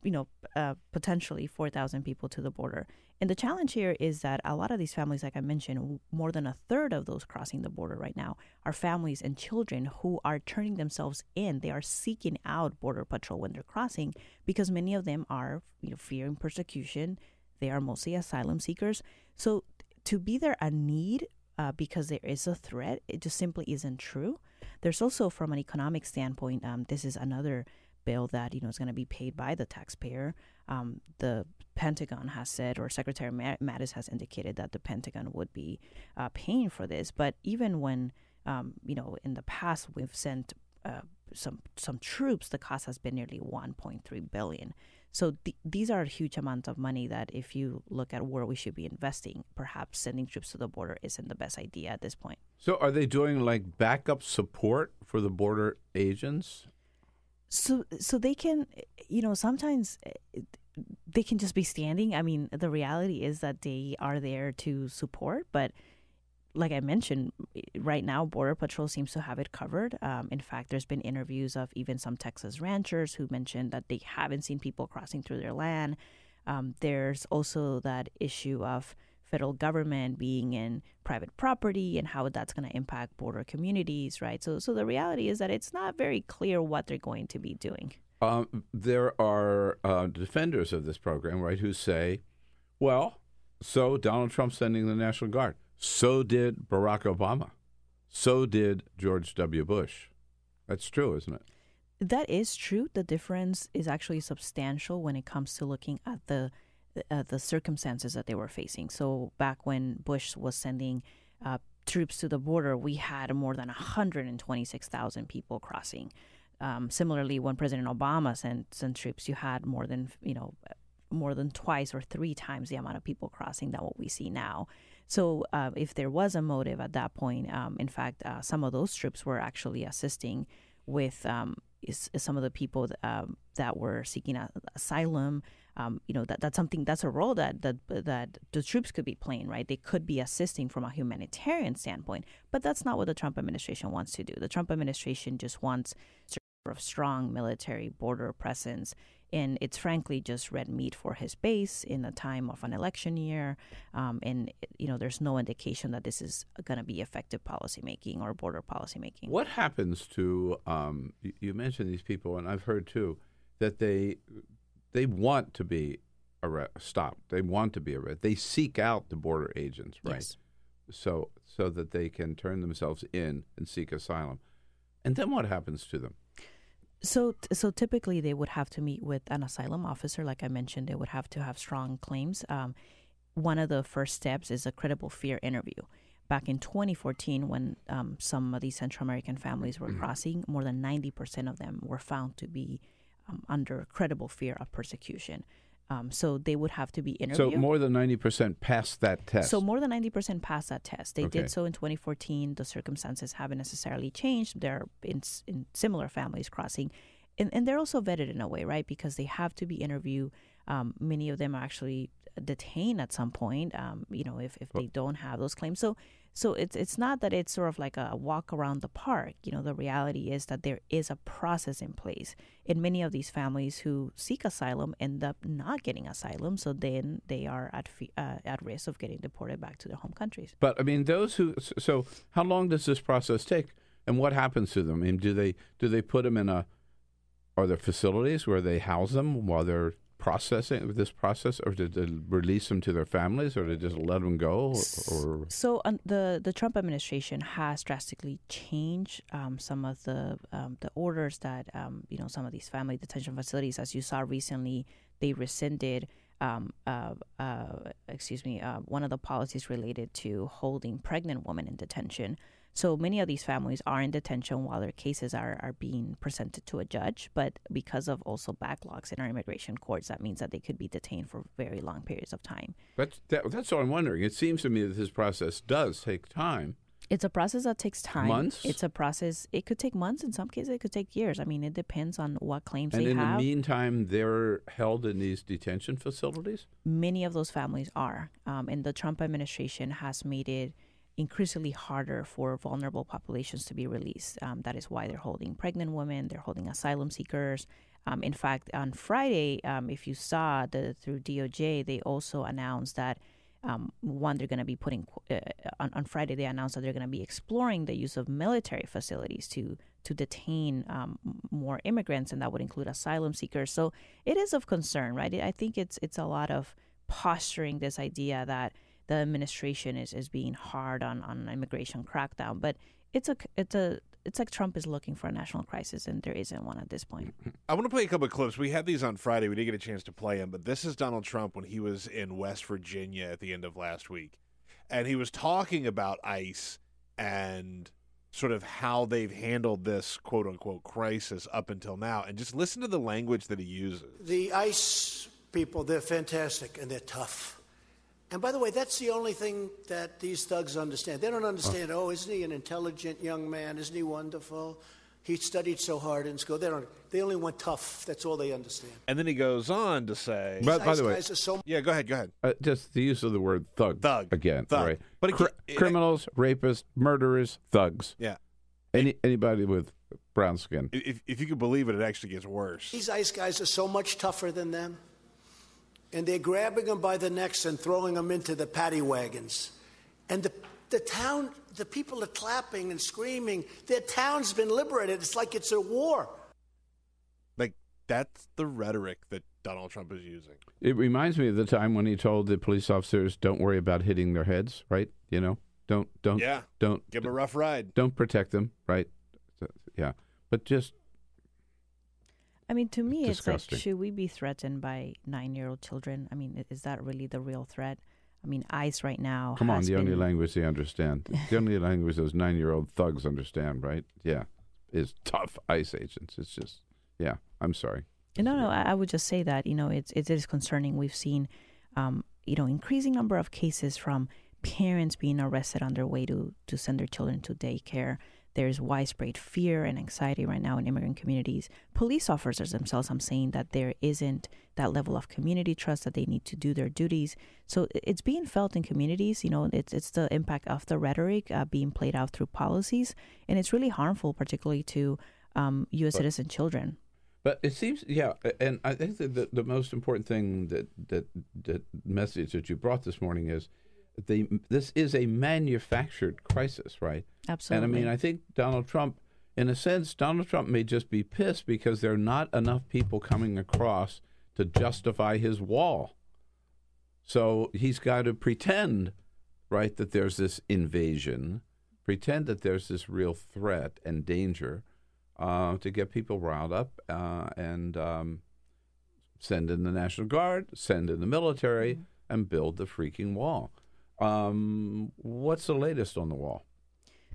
you know, uh, potentially 4,000 people to the border. And the challenge here is that a lot of these families, like I mentioned, more than a third of those crossing the border right now are families and children who are turning themselves in. They are seeking out Border Patrol when they're crossing because many of them are you know, fearing persecution. They are mostly asylum seekers. So to be there a need uh, because there is a threat, it just simply isn't true. There's also, from an economic standpoint, um, this is another bill that you know is going to be paid by the taxpayer. Um, the Pentagon has said, or Secretary Mattis has indicated that the Pentagon would be uh, paying for this. But even when, um, you know, in the past we've sent uh, some some troops, the cost has been nearly 1.3 billion. So th- these are huge amounts of money that, if you look at where we should be investing, perhaps sending troops to the border isn't the best idea at this point. So are they doing like backup support for the border agents? So so they can, you know, sometimes they can just be standing. I mean, the reality is that they are there to support, but like I mentioned, right now Border Patrol seems to have it covered. Um, in fact, there's been interviews of even some Texas ranchers who mentioned that they haven't seen people crossing through their land. Um, there's also that issue of federal government being in private property and how that's going to impact border communities, right? So, so the reality is that it's not very clear what they're going to be doing. Um, there are uh, defenders of this program, right, who say, well, so Donald Trump sending the National Guard. So did Barack Obama. So did George W. Bush. That's true, isn't it? That is true. The difference is actually substantial when it comes to looking at the uh, the circumstances that they were facing. So back when Bush was sending uh, troops to the border, we had more than 126,000 people crossing. Um, similarly, when President Obama sent, sent troops, you had more than you know more than twice or three times the amount of people crossing than what we see now. So, uh, if there was a motive at that point, um, in fact, uh, some of those troops were actually assisting with um, is, is some of the people that, um, that were seeking a, asylum. Um, you know that that's something that's a role that that that the troops could be playing, right? They could be assisting from a humanitarian standpoint, but that's not what the Trump administration wants to do. The Trump administration just wants sort of strong military border presence. And it's frankly just red meat for his base in a time of an election year. Um, and, you know, there's no indication that this is going to be effective policymaking or border policymaking. What happens to, um, you mentioned these people, and I've heard too, that they they want to be arrest, stopped. They want to be arrested. They seek out the border agents, right? Yes. So so that they can turn themselves in and seek asylum. And then what happens to them? So, so typically they would have to meet with an asylum officer. Like I mentioned, they would have to have strong claims. Um, one of the first steps is a credible fear interview. Back in 2014, when um, some of these Central American families were crossing, more than 90% of them were found to be um, under credible fear of persecution. Um, so they would have to be interviewed. So more than 90% passed that test. So more than 90% passed that test. They Okay. did so in 2014. The circumstances haven't necessarily changed. They're in, in similar families crossing. And, and they're also vetted in a way, right? Because they have to be interviewed. Um, many of them are actually detained at some point, um, you know, if, if they don't have those claims. So so it's it's not that it's sort of like a walk around the park. You know, the reality is that there is a process in place. And many of these families who seek asylum end up not getting asylum, so then they are at uh, at risk of getting deported back to their home countries. But I mean, those who. So, how long does this process take, and what happens to them? I mean, do they do they put them in a? Are there facilities where they house them while they're processing this process, or did they release them to their families, or they just let them go, or? So um, the the Trump administration has drastically changed um, some of the um, the orders that um, you know some of these family detention facilities, as you saw recently, they rescinded. Um, uh, uh, excuse me, uh, one of the policies related to holding pregnant women in detention. So many of these families are in detention while their cases are, are being presented to a judge. But because of also backlogs in our immigration courts, that means that they could be detained for very long periods of time. That's that, that's what I'm wondering. It seems to me that this process does take time. It's a process that takes time. Months? It's a process. It could take months. In some cases, it could take years. I mean, it depends on what claims And they have. And in the meantime, they're held in these detention facilities. Many of those families are, um, and the Trump administration has made it increasingly harder for vulnerable populations to be released. Um, that is why they're holding pregnant women. They're holding asylum seekers. Um, in fact, on Friday, um, if you saw the through DOJ, they also announced that um, one they're going to be putting uh, on, on Friday. They announced that they're going to be exploring the use of military facilities to to detain um, more immigrants, and that would include asylum seekers. So it is of concern, right? I think it's it's a lot of posturing this idea that the administration is, is being hard on, on immigration crackdown, but it's a it's a it's like Trump is looking for a national crisis, and there isn't one at this point. I want to play a couple of clips. We had these on Friday. We didn't get a chance to play them, but this is Donald Trump when he was in West Virginia at the end of last week. And he was talking about ICE and sort of how they've handled this quote unquote crisis up until now. And just listen to the language that he uses. The ICE people, they're fantastic and they're tough. And by the way, that's the only thing that these thugs understand. They don't understand, oh, isn't he an intelligent young man? Isn't he wonderful? He studied so hard in school. They don't. They only want tough. That's all they understand. And then he goes on to say, But by the way, guys are so "Yeah, go ahead, go ahead." uh, just the use of the word thug, Thug. again, Thug. right? But it Cri- can't- criminals, rapists, murderers, thugs. Yeah. Any anybody with brown skin. If, if you could believe it, it actually gets worse. These ICE guys are so much tougher than them. And they're grabbing them by the necks and throwing them into the paddy wagons. And the, the town, the people are clapping and screaming. Their town's been liberated. It's like it's a war. Like that's the rhetoric that Donald Trump is using. It reminds me of the time when he told the police officers, "Don't worry about hitting their heads." Right? You know, don't don't Yeah. don't Give them a rough ride. don't protect them. Right? So, yeah, but just I mean, to me, it's like, should we be threatened by nine-year-old children? I mean, is that really the real threat? I mean, ICE right now. come on, the only language they understand, the only language those nine-year-old thugs understand, right? Yeah, is tough ICE agents. It's just, yeah. I'm sorry. No, no. I, I would just say that you know it's it is concerning. We've seen, um, you know, increasing number of cases from parents being arrested on their way to to send their children to daycare. There's widespread fear and anxiety right now in immigrant communities. Police officers themselves, I'm saying that there isn't that level of community trust that they need to do their duties. So it's being felt in communities. You know, it's it's the impact of the rhetoric uh, being played out through policies, and it's really harmful, particularly to um, U.S. citizen children. But it seems, yeah, and I think that the, the most important thing that that that message that you brought this morning is, the this is a manufactured crisis, right? Absolutely. And I mean, I think Donald Trump, in a sense, Donald Trump may just be pissed because there are not enough people coming across to justify his wall. So he's got to pretend, right, that there's this invasion, pretend that there's this real threat and danger uh, to get people riled up uh, and um, send in the National Guard, send in the military, Mm-hmm. and build the freaking wall. Um, what's the latest on the wall?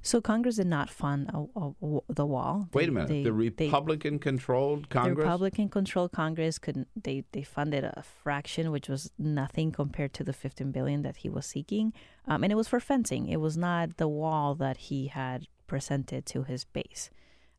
So Congress did not fund a, a, a- the wall. Wait a minute. they- the they- Republican-controlled Congress. The Republican-controlled Congress could they they funded a fraction, which was nothing compared to the 15 billion that he was seeking, um, and it was for fencing. It was not the wall that he had presented to his base,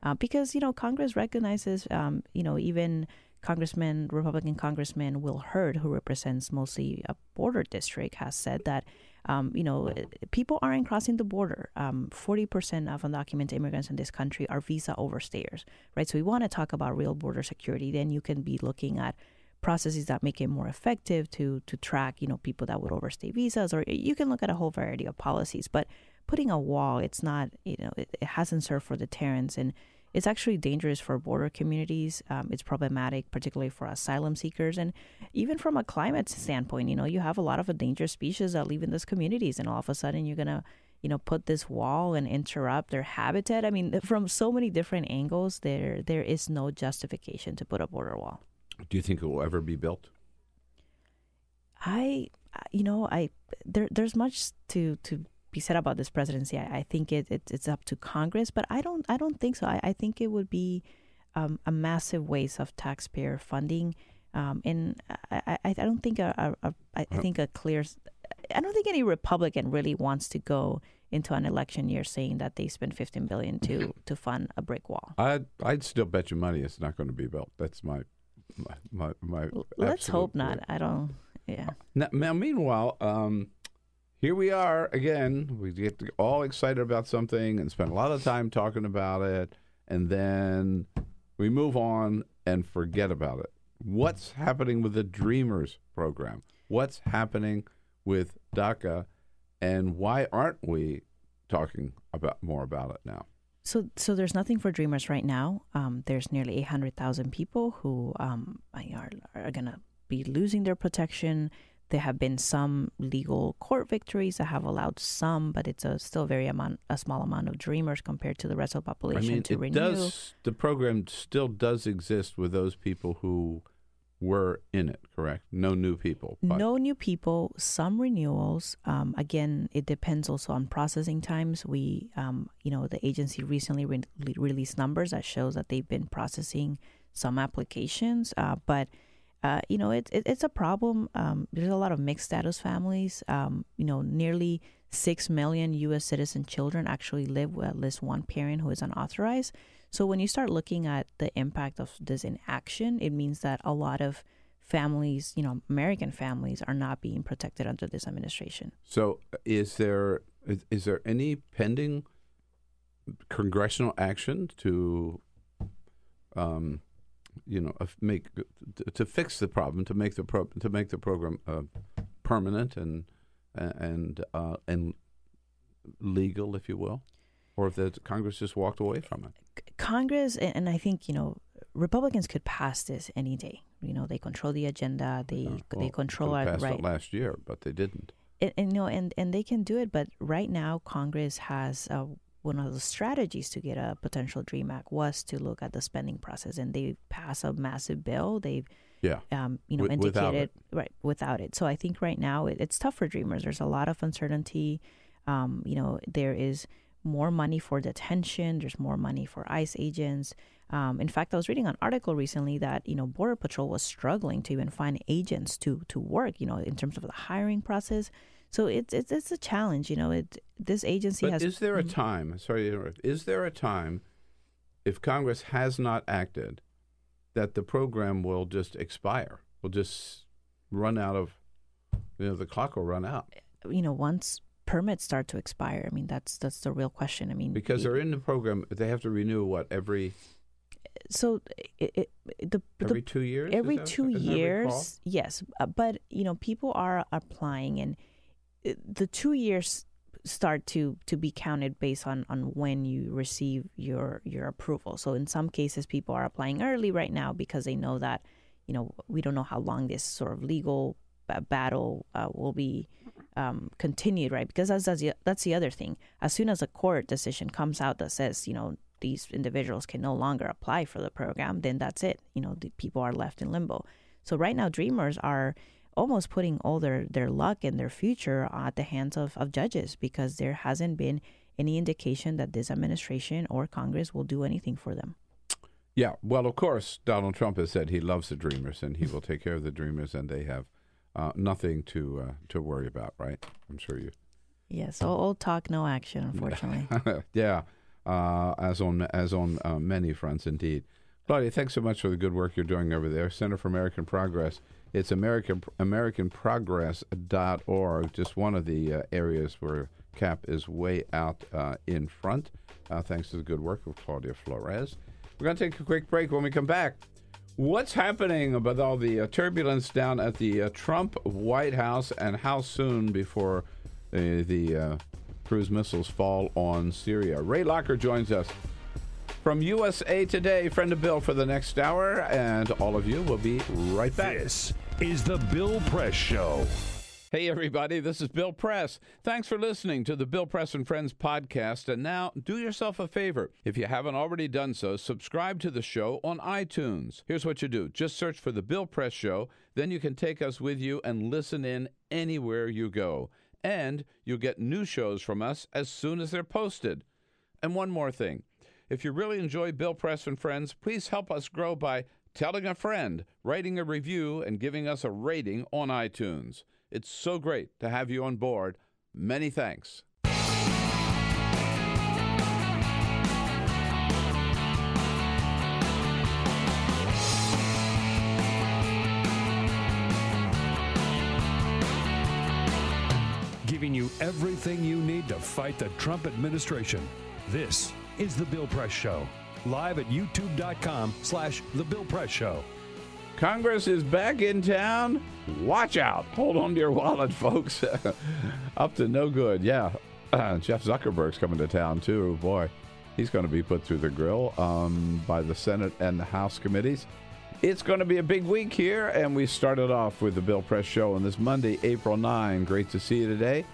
uh, because you know Congress recognizes, um, you know, even Congressman, Republican Congressman Will Hurd, who represents mostly a border district, has said that. Um, you know, people aren't crossing the border. Um, Forty percent of undocumented immigrants in this country are visa overstayers, right? So we want to talk about real border security. Then you can be looking at processes that make it more effective to to track, you know, people that would overstay visas, or you can look at a whole variety of policies. But putting a wall, it's not, you know, it, it hasn't served for deterrence, and it's actually dangerous for border communities. Um, it's problematic, particularly for asylum seekers, and even from a climate standpoint. You know, you have a lot of endangered species that live in those communities, and all of a sudden you're gonna, you know, put this wall and interrupt their habitat. I mean, from so many different angles, there there is no justification to put a border wall. Do you think it will ever be built? I, you know, I there there's much to to be said about this presidency. I, I think it, it it's up to Congress, but I don't I don't think so. I, I think it would be um, a massive waste of taxpayer funding, um, and I, I, I don't think a, a, a I I think a clear. I don't think any Republican really wants to go into an election year saying that they spent 15 billion to to fund a brick wall. I'd I'd still bet you money it's not going to be built. That's my my my. my Let's hope not. I don't. Yeah. Now, now meanwhile, um, here we are again. We get all excited about something and spend a lot of time talking about it, and then we move on and forget about it. What's happening with the Dreamers program? What's happening with DACA, and why aren't we talking about more about it now? So, so there's nothing for Dreamers right now. Um, there's nearly 800,000 people who um, are, are going to be losing their protection. There have been some legal court victories that have allowed some, but it's a still very amount, a small amount of Dreamers compared to the rest of the I population mean, to it renew. does. The program still does exist with those people who were in it. Correct? No new people. but- No new people, some renewals. Um, again, it depends also on processing times. We, um, you know, the agency recently re- released numbers that shows that they've been processing some applications, uh, but uh, you know, it, it, it's a problem. Um, there's a lot of mixed status families. Um, you know, nearly six million U.S. citizen children actually live with at least one parent who is unauthorized. So when you start looking at the impact of this inaction, it means that a lot of families, you know, American families, are not being protected under this administration. So, is there is, is there any pending congressional action to, um, you know, make to, fix the problem, to make the pro, to make the program uh, permanent and and uh, and legal, if you will, or if the Congress just walked away from it? Congress, and I think you know, Republicans could pass this any day. You know, they control the agenda. They Uh, they control our passed it right. last year, but they didn't. and, and you know, and and they can do it. But right now, Congress has uh, one of the strategies to get a potential Dream Act was to look at the spending process, and they pass a massive bill. They've Yeah. um, you know, without indicated right without it. So I think right now it, it's tough for dreamers. There's a lot of uncertainty. Um, you know, there is more money for detention. There's more money for ICE agents. Um, in fact, I was reading an article recently that you know Border Patrol was struggling to even find agents to to work. You know, in terms of the hiring process. So it's it's it's a challenge. You know, it this agency But has. is there a Mhm. time? Sorry to interrupt. Is there a time, if Congress has not acted, that the program will just expire? Will just run out of, you know, the clock will run out you know, once permits start to expire, I mean, that's that's the real question. I mean, because they're in the program. They have to renew what every so it, it, the every the, two years. every that, two years, yes. Uh, but you know, people are applying, and the two years start to to be counted based on on when you receive your your approval. So in some cases, people are applying early right now because they know that you know we don't know how long this sort of legal battle uh, will be um, continued, right? Because that's that's the, that's the other thing. As soon as a court decision comes out that says you know these individuals can no longer apply for the program, then that's it. You know, the people are left in limbo. So right now, dreamers are almost putting all their, their luck and their future at the hands of, of judges because there hasn't been any indication that this administration or Congress will do anything for them. Yeah, well, of course, Donald Trump has said he loves the Dreamers and he will take care of the Dreamers, and they have uh, nothing to uh, to worry about, right? I'm sure you. Yes, all, all talk, no action, unfortunately. yeah, uh, as on as on uh, many fronts, indeed. Claudia, thanks so much for the good work you're doing over there. Center for American Progress. It's American AmericanProgress.org. Just one of the uh, areas where CAP is way out uh, in front. Uh, thanks to the good work of Claudia Flores. We're going to take a quick break. When we come back, what's happening about all the uh, turbulence down at the Trump White House, and how soon before the cruise missiles fall on Syria. Ray Locker joins us from USA Today, friend of Bill, for the next hour, and all of you will be right back. This is the Bill Press Show. Hey, everybody, this is Bill Press. Thanks for listening to the Bill Press and Friends podcast. And now, do yourself a favor. If you haven't already done so, subscribe to the show on iTunes. Here's what you do just search for the Bill Press Show, then you can take us with you and listen in anywhere you go and you'll get new shows from us as soon as they're posted. And one more thing if you really enjoy Bill Press and Friends, please help us grow by telling a friend, writing a review, and giving us a rating on iTunes. It's so great to have you on board. Many thanks. giving you everything you need to fight the Trump administration. This is The Bill Press Show, live at youtube.com slash The Bill Press Show. Congress is back in town. Watch out. Hold on to your wallet, folks. Up to no good. Yeah. Uh, Jeff Zuckerberg's coming to town, too. Boy, he's going to be put through the grill um, by the Senate and the House committees. It's going to be a big week here, and we started off with the Bill Press Show on this Monday, April 9. Great to see you today.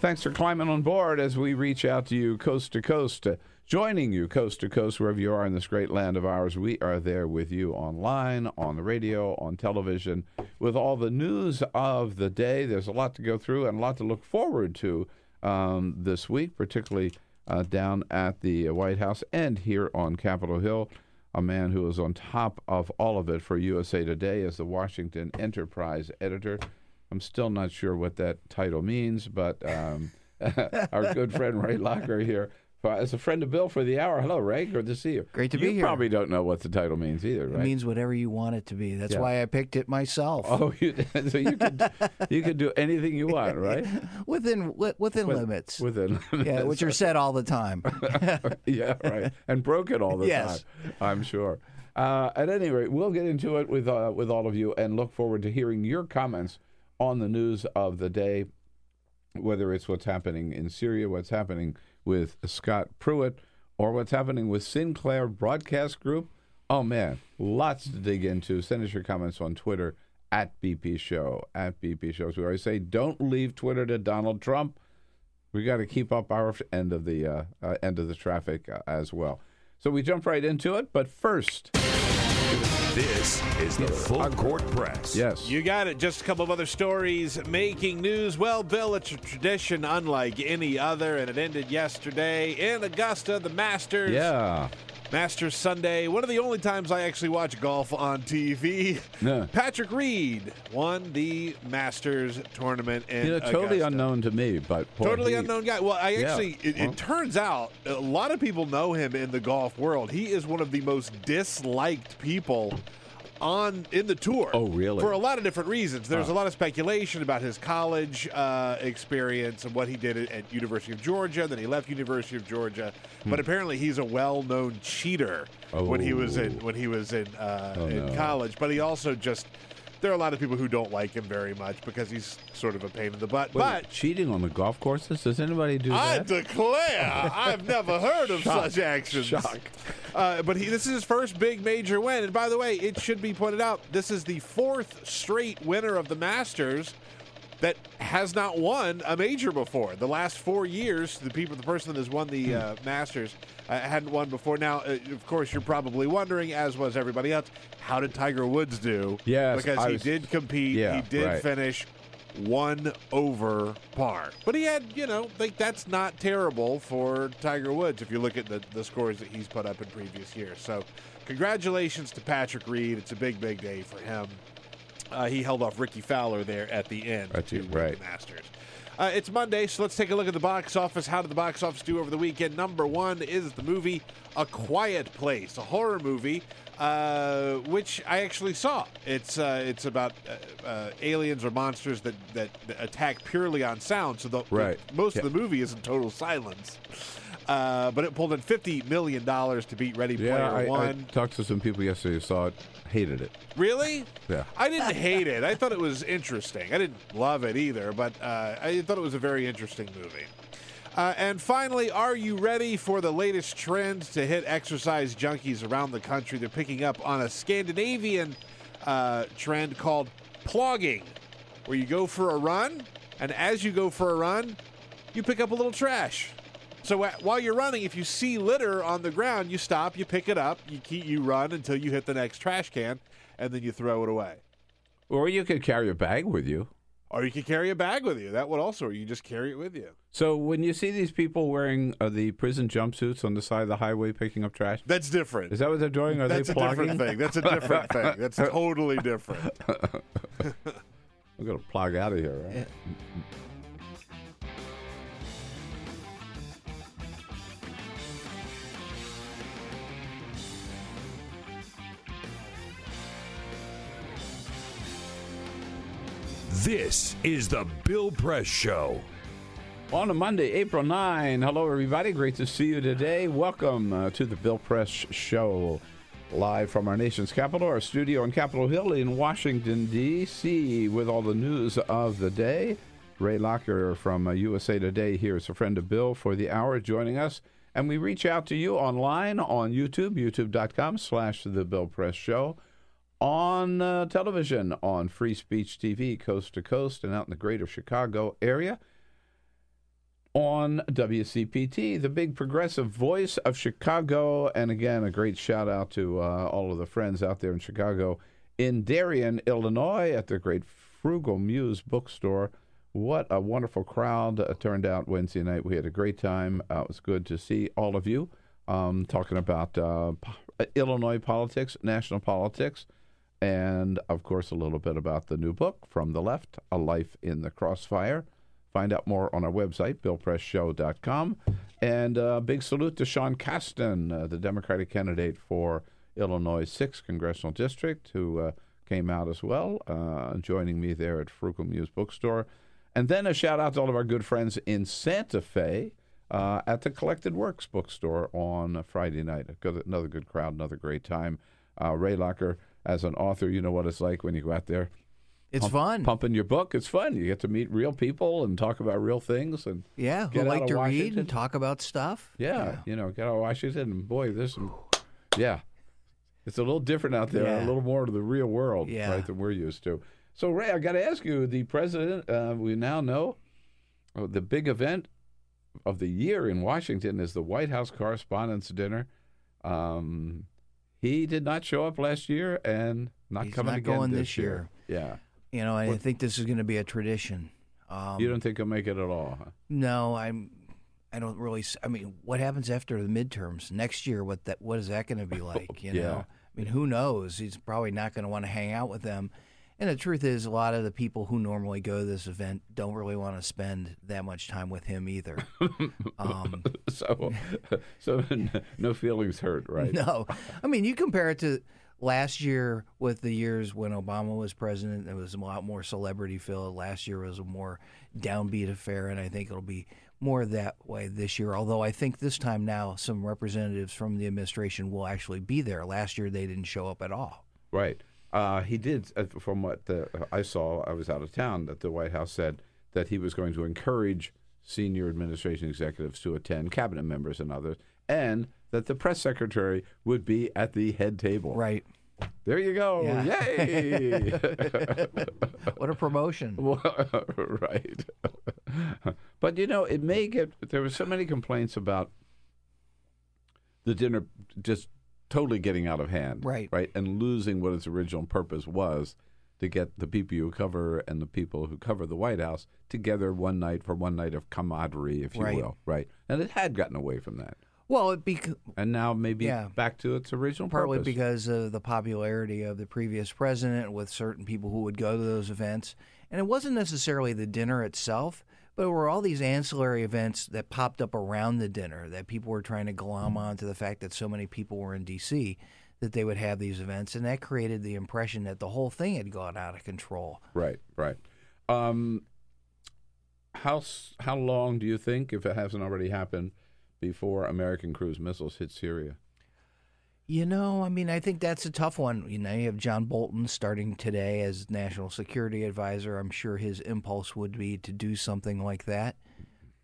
Thanks for climbing on board as we reach out to you coast to coast, joining you coast to coast wherever you are in this great land of ours. We are there with you online, on the radio, on television, with all the news of the day. There's a lot to go through and a lot to look forward to um, this week, particularly uh, down at the White House and here on Capitol Hill a man who is on top of all of it for USA Today as the Washington Enterprise editor. I'm still not sure what that title means, but um, our good friend Ray Locker here as a friend of Bill for the hour. Hello, Ray. Good to see you. Great to you be here. You probably don't know what the title means either, right? It means whatever you want it to be. That's yeah. why I picked it myself. Oh, you, so you could you could do anything you want, right? within within With, limits. Within limits. yeah, which are set all the time. yeah, right, and broken all the yes. time. I'm sure. Uh, at any rate, we'll get into it with uh, with all of you, and look forward to hearing your comments on the news of the day, whether it's what's happening in Syria, what's happening with Scott Pruitt, or what's happening with Sinclair Broadcast Group. Oh man, lots to dig into. Send us your comments on Twitter at BP Show at BP Show. As we always say, don't leave Twitter to Donald Trump. We got to keep up our end of the uh, uh, end of the traffic uh, as well. So we jump right into it. But first. This is the full court press. Yes. You got it. Just a couple of other stories making news. Well, Bill, it's a tradition unlike any other, and it ended yesterday in Augusta, the Masters. Yeah. Masters Sunday, one of the only times I actually watch golf on TV. Yeah. Patrick Reed won the Masters tournament in you know, totally Augusta. unknown to me, but totally he, unknown guy. Well, I Yeah. actually, it, it turns out a lot of people know him in the golf world. He is one of the most disliked people on in the tour. Oh, really? For a lot of different reasons. There's Huh. a lot of speculation about his college uh, experience and what he did at, University of Georgia. Then he left University of Georgia, but apparently he's a well-known cheater when he was in when he was in uh, Oh, in no. college. But he also just there are a lot of people who don't like him very much because he's sort of a pain in the butt. Wait, but cheating on the golf courses? Does anybody do I that? I declare, I've never heard of Shock. such actions. Shock. Uh, but he, this is his first big major win. And by the way, it should be pointed out this is the fourth straight winner of the Masters that has not won a major before. The last four years, the people, the person that has won the Hmm. uh, Masters uh, hadn't won before. Now, uh, of course, you're probably wondering, as was everybody else, how did Tiger Woods do? Yes, because I he was- did compete. Yeah, he did right. finish one over par. But he had, you know, like that's not terrible for Tiger Woods if you look at the, the scores that he's put up in previous years. So, congratulations to Patrick Reed. It's a big, big day for him. Uh, he held off Rickie Fowler there at the end That's to right. Masters. Uh, it's Monday, so let's take a look at the box office. How did the box office do over the weekend? Number one is the movie A Quiet Place, a horror movie, uh, which I actually saw. It's uh, it's about uh, uh, aliens or monsters that, that, that attack purely on sound. So the, Right. most Yeah. of the movie is in total silence. Uh, but it pulled in fifty million dollars to beat Ready yeah, Player I, I One. talked to some people yesterday who saw it, hated it. Really? Yeah. I didn't hate it. I thought it was interesting. I didn't love it either, but uh, I thought it was a very interesting movie. Uh, and finally, are you ready for the latest trend to hit exercise junkies around the country? They're picking up on a Scandinavian uh, trend called plogging, where you go for a run, and as you go for a run, you pick up a little trash. So uh, while you're running, if you see litter on the ground, you stop, you pick it up, you keep, you run until you hit the next trash can, and then you throw it away. Or you could carry a bag with you. Or you could carry a bag with you. That would also, or you just carry it with you. So when you see these people wearing uh, the prison jumpsuits on the side of the highway picking up trash, That's different. is that what they're doing? Are That's they a plogging? different thing. That's a different thing. That's totally different. We're gonna plug out of here, right? This is the Bill Press Show. On a Monday, April 9. Hello, everybody. Great to see you today. Welcome uh, to the Bill Press Show, live from our nation's capital, our studio on Capitol Hill in Washington, D.C., with all the news of the day. Ray Locker from uh, USA Today here is a friend of Bill for the hour joining us. And we reach out to you online on YouTube, youtube.com slash The Bill Press Show on uh, television on Free Speech TV, coast to coast, and out in the greater Chicago area. On WCPT, the big progressive voice of Chicago. And again, a great shout out to uh, all of the friends out there in Chicago, in Darien, Illinois, at the great Frugal Muse bookstore. What a wonderful crowd uh, turned out Wednesday night. We had a great time. Uh, it was good to see all of you um, talking about uh, po- Illinois politics, national politics and of course a little bit about the new book from the left a life in the crossfire. Find out more on our website billpressshow.com and a big salute to sean casten uh, the democratic candidate for illinois 6th congressional district who uh, came out as well uh, joining me there at frugal muse bookstore. And then a shout out to all of our good friends in santa fe uh, at the collected works bookstore on friday night. Another good crowd another great time. Uh, ray locker as an author, you know what it's like when you go out there. It's pump- fun. Pumping your book, it's fun. You get to meet real people and talk about real things. And Yeah, get who out like of to read Washington. and talk about stuff. Yeah, you know, get out of Washington. And boy, there's some, yeah, it's a little different out there, a little more to the real world, Yeah. right, than we're used to. So, Ray, I got to ask you, the president, uh, we now know uh, the big event of the year in Washington is the White House Correspondents' Dinner. Um, he did not show up last year and not He's coming not again going this this year. Yeah. You know, I think this is going to be a tradition. Um, you don't think he'll make it at all, huh? No, I'm. I don't really. I mean, what happens after the midterms next year? What that? What is that going to be like? You Yeah. know. I mean, who knows? He's probably not going to want to hang out with them. And the truth is, a lot of the people who normally go to this event don't really want to spend that much time with him either. um, so, so no feelings hurt, right? No, I mean you compare it to last year, with the years when Obama was president, it was a lot more celebrity filled. Last year was a more downbeat affair, and I think it'll be more that way this year. Although I think this time now, some representatives from the administration will actually be there. Last year, they didn't show up at all. Right. Uh, he did, uh, from what the, I saw, I was out of town, that the White House said that he was going to encourage senior administration executives to attend, cabinet members and others, and that the press secretary would be at the head table. Right. There you go. Yeah. Yay! What a promotion. right. but you know, it may get. There were so many complaints about the dinner just totally getting out of hand. Right. Right. And losing what its original purpose was to get the people you cover and the people who cover the White House together one night for one night of camaraderie, if you Right. will. Right. And it had gotten away from that. Well, it bec- And now maybe Yeah. back to its original partly purpose. because of the popularity of the previous president with certain people who would go to those events. And it wasn't necessarily the dinner itself, but it were all these ancillary events that popped up around the dinner that people were trying to glom onto the fact that so many people were in D.C. that they would have these events. And that created the impression that the whole thing had gone out of control. Right, right. Um, how how long do you think, if it hasn't already happened, before American cruise missiles hit Syria? You know, I mean, I think that's a tough one. You know, you have John Bolton starting today as national security advisor. I'm sure his impulse would be to do something like that.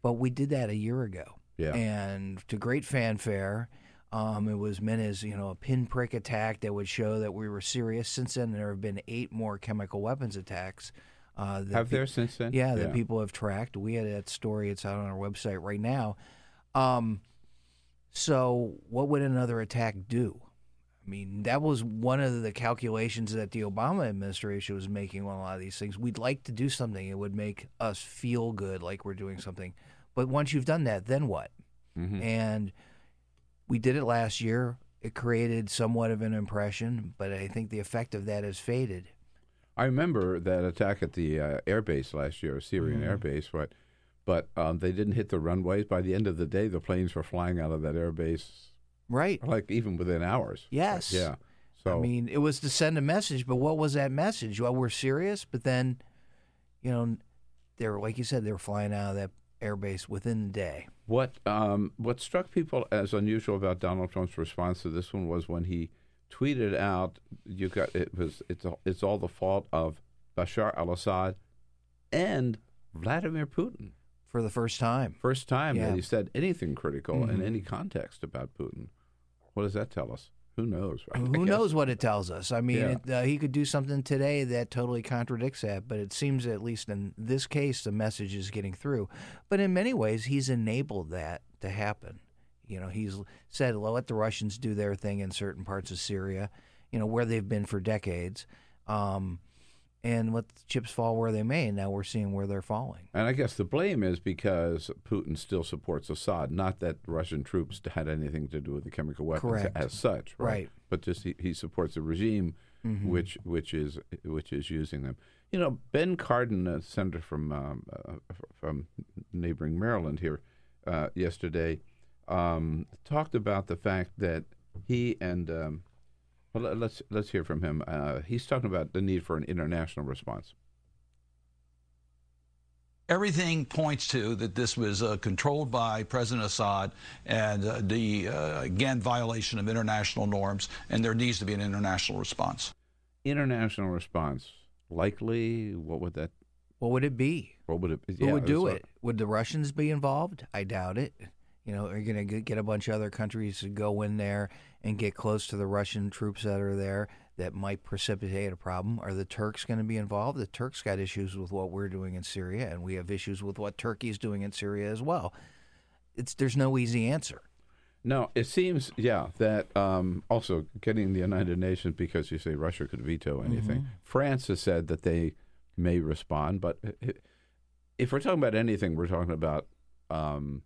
But we did that a year ago. Yeah. And to great fanfare. Um, it was meant as, you know, a pinprick attack that would show that we were serious. Since then, there have been eight more chemical weapons attacks. Uh, that Have pe- there since then? Yeah, that people have tracked. We had that story. It's out on our website right now. Um, so, what would another attack do? I mean, that was one of the calculations that the Obama administration was making on a lot of these things. We'd like to do something; it would make us feel good, like we're doing something. But once you've done that, then what? And we did it last year. It created somewhat of an impression, but I think the effect of that has faded. I remember that attack at the uh, air base last year, Syrian air Mm-hmm. base, right? But um, they didn't hit the runways. By the end of the day, the planes were flying out of that airbase. Right. like even within hours. Yes. Yeah. So I mean, it was to send a message, but what was that message? Well, we're serious, but then, you know, they were like you said, they were flying out of that airbase within the day. What um, what struck people as unusual about Donald Trump's response to this one was when he tweeted out, "You got it was it's all, it's all the fault of Bashar al-Assad and Vladimir Putin." For the first time. First time Yeah. that he said anything critical in Mhm. any context about Putin. What does that tell us? Who knows? right? Who knows what it tells us? I mean, Yeah. it, uh, he could do something today that totally contradicts that, but it seems, at least in this case, the message is getting through. But in many ways, he's enabled that to happen. You know, he's said, well, let the Russians do their thing in certain parts of Syria, you know, where they've been for decades, um, and let the chips fall where they may. And now we're seeing where they're falling. And I guess the blame is because Putin still supports Assad, not that Russian troops had anything to do with the chemical weapons Correct. as such, right? Right. But just he, he supports the regime, Mhm. which which is which is using them. You know, Ben Cardin, a senator from um, uh, from neighboring Maryland here uh, yesterday, um, talked about the fact that he and um, well, let- let's let's hear from him. Uh, he's talking about the need for an international response. Everything points to that this was uh, controlled by President Assad and uh, the, uh, again, violation of international norms, and there needs to be an international response. International response likely. What would that? What would it be? What would it? Who yeah, would do so- it? Would the Russians be involved? I doubt it. You know, are you going to get a bunch of other countries to go in there and get close to the Russian troops that are there that might precipitate a problem? Are the Turks going to be involved? The Turks got issues with what we're doing in Syria, and we have issues with what Turkey's doing in Syria as well. It's there's no easy answer. No, it seems, yeah, that um, also getting the United Nations because you say Russia could veto anything. Mhm. France has said that they may respond, but if we're talking about anything, we're talking about um,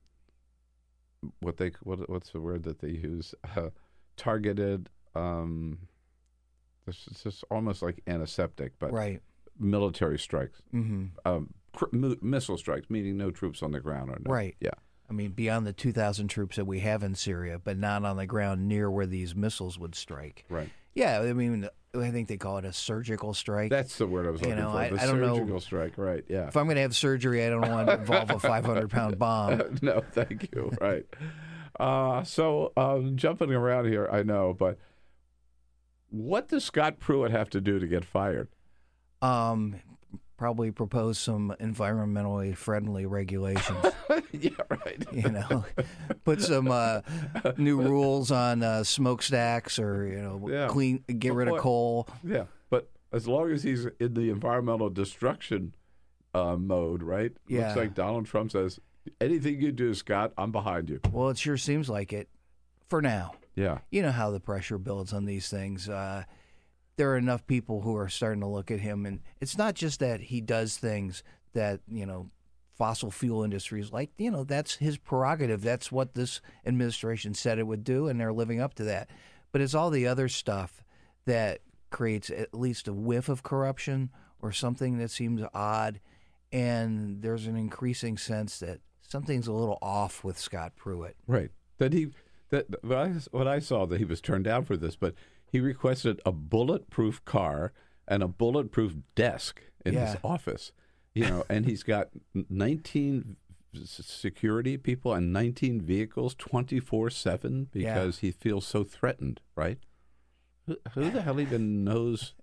what they what, what's the word that they use? Uh, targeted. Um, this is just almost like antiseptic, but Right. military strikes, Mhm. um, cr- mi- missile strikes, meaning no troops on the ground or no, Right. Yeah. I mean, beyond the 2,000 troops that we have in Syria, but not on the ground near where these missiles would strike. Right. Yeah, I mean, I think they call it a surgical strike. That's the word I was You looking know, for. I- the I don't know- surgical strike, right? Yeah. if I'm going to have surgery, I don't want to involve a 500 pound bomb. no, thank you. Right. Uh, so um, jumping around here, I know, but what does Scott Pruitt have to do to get fired? Um, probably propose some environmentally friendly regulations. yeah, right. you know, put some uh, new rules on uh, smokestacks or you know, Yeah. clean, get rid of coal. Yeah, but as long as he's in the environmental destruction uh, mode, right? Yeah. Looks like Donald Trump says, anything you do, Scott, I'm behind you. Well, it sure seems like it for now. Yeah. You know how the pressure builds on these things. Uh, there are enough people who are starting to look at him, and it's not just that he does things that you know fossil fuel industries like. You know that's his prerogative. That's what this administration said it would do, and they're living up to that. But it's all the other stuff that creates at least a whiff of corruption or something that seems odd, and there's an increasing sense that something's a little off with Scott Pruitt. Right. That he that what I, what I saw that he was turned down for this, but he requested a bulletproof car and a bulletproof desk in his Yeah. office. You know, and he's got 19 security people and 19 vehicles 24/7 because he feels so threatened, right? Who, who the hell even knows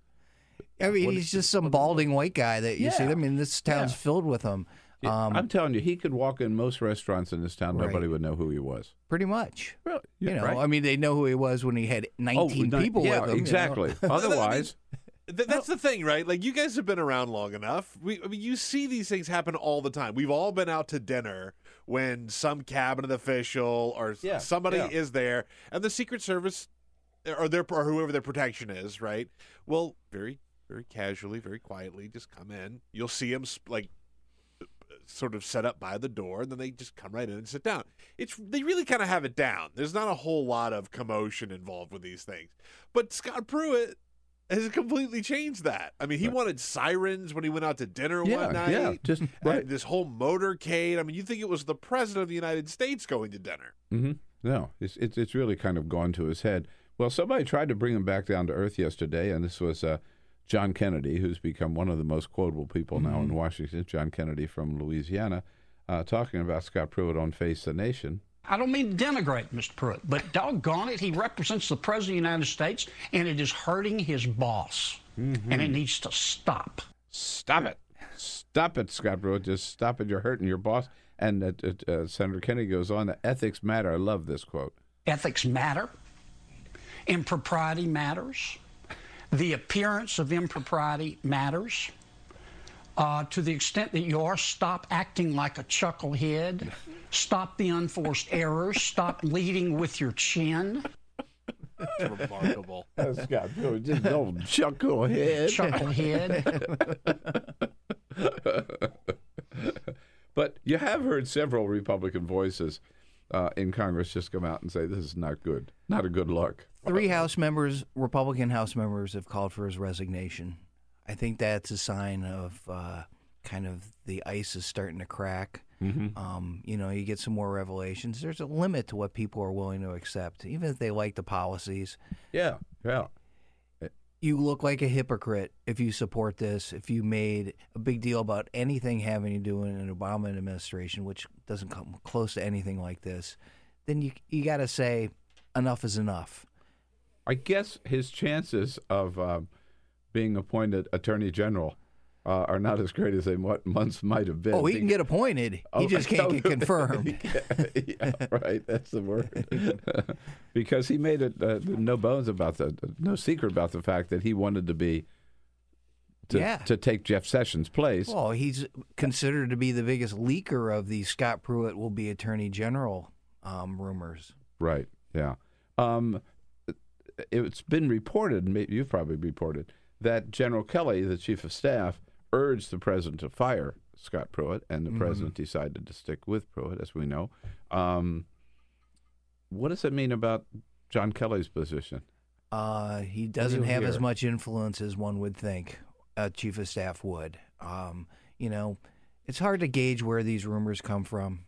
I mean, What he's just some balding white guy that you see. I mean, this town's Yeah. filled with them. Um, I'm telling you, he could walk in most restaurants in this town. Right. Nobody would know who he was. pretty much. Well, You know, right. I mean, they know who he was when he had 19 Oh, people yeah, with him. you know? exactly. Otherwise, Th- that's the thing, right? Like you guys have been around long enough. We, I mean, you see these things happen all the time. We've all been out to dinner when some cabinet official or Yeah, somebody yeah. is there, and the Secret Service or their or whoever their protection is, right? Well, very very casually, very quietly, just come in. You'll see them like sort of set up by the door, and then they just come right in and sit down. It's they really kind of have it down. There's not a whole lot of commotion involved with these things. But Scott Pruitt has completely changed that. I mean, he wanted sirens when he went out to dinner Yeah, one night. yeah, just- right. this whole motorcade. I mean, you think it was the president of the United States going to dinner? hmm No, it's, it's it's really kind of gone to his head. Well, somebody tried to bring him back down to earth yesterday, and this was uh, John Kennedy, who's become one of the most quotable people now in Washington. John Kennedy from Louisiana, uh, talking about Scott Pruitt on Face the Nation. I don't mean to denigrate Mr. Pruitt, but doggone it, he represents the President of the United States, and it is hurting his boss. And it needs to stop. Stop it! Stop it, Scott Pruitt! Just stop it! You're hurting your boss. And uh, uh, uh, Senator Kennedy goes on. Ethics matter. I love this quote. Ethics matter. Impropriety matters. The appearance of impropriety matters. Uh, to the extent that you are, stop acting like a chucklehead. Stop the unforced errors. Stop leading with your chin. It's remarkable. Scott Pruitt, just don't chucklehead. Chucklehead. But you have heard several Republican voices uh, in Congress just come out and say this is not good, not a good look. Three House members, Republican House members, have called for his resignation. I think that's a sign of uh, kind of the ice is starting to crack. Um, you know, you get some more revelations. There's a limit to what people are willing to accept, even if they like the policies. Yeah, yeah. You look like a hypocrite if you support this. If you made a big deal about anything having to do with an Obama administration, which doesn't come close to anything like this, then you you got to say enough is enough. I guess his chances of um, being appointed Attorney General uh, are not as great as they mo- once might have been. Oh, he can get appointed. He Oh, just can't get confirmed. yeah, right. That's the word. because he made it uh, no bones about the no secret about the fact that he wanted to be to, Yeah. to take Jeff Sessions' place. Well, he's considered to be the biggest leaker of the Scott Pruitt will be Attorney General um, rumors. Right. Yeah. Um, it's been reported, you've probably reported, that General Kelly, the chief of staff, urged the president to fire Scott Pruitt, and the Mm-hmm. president decided to stick with Pruitt, as we know. Um, what does it mean about John Kelly's position? Uh, he doesn't have as much influence as one would think a chief of staff would. Um, you know, it's hard to gauge where these rumors come from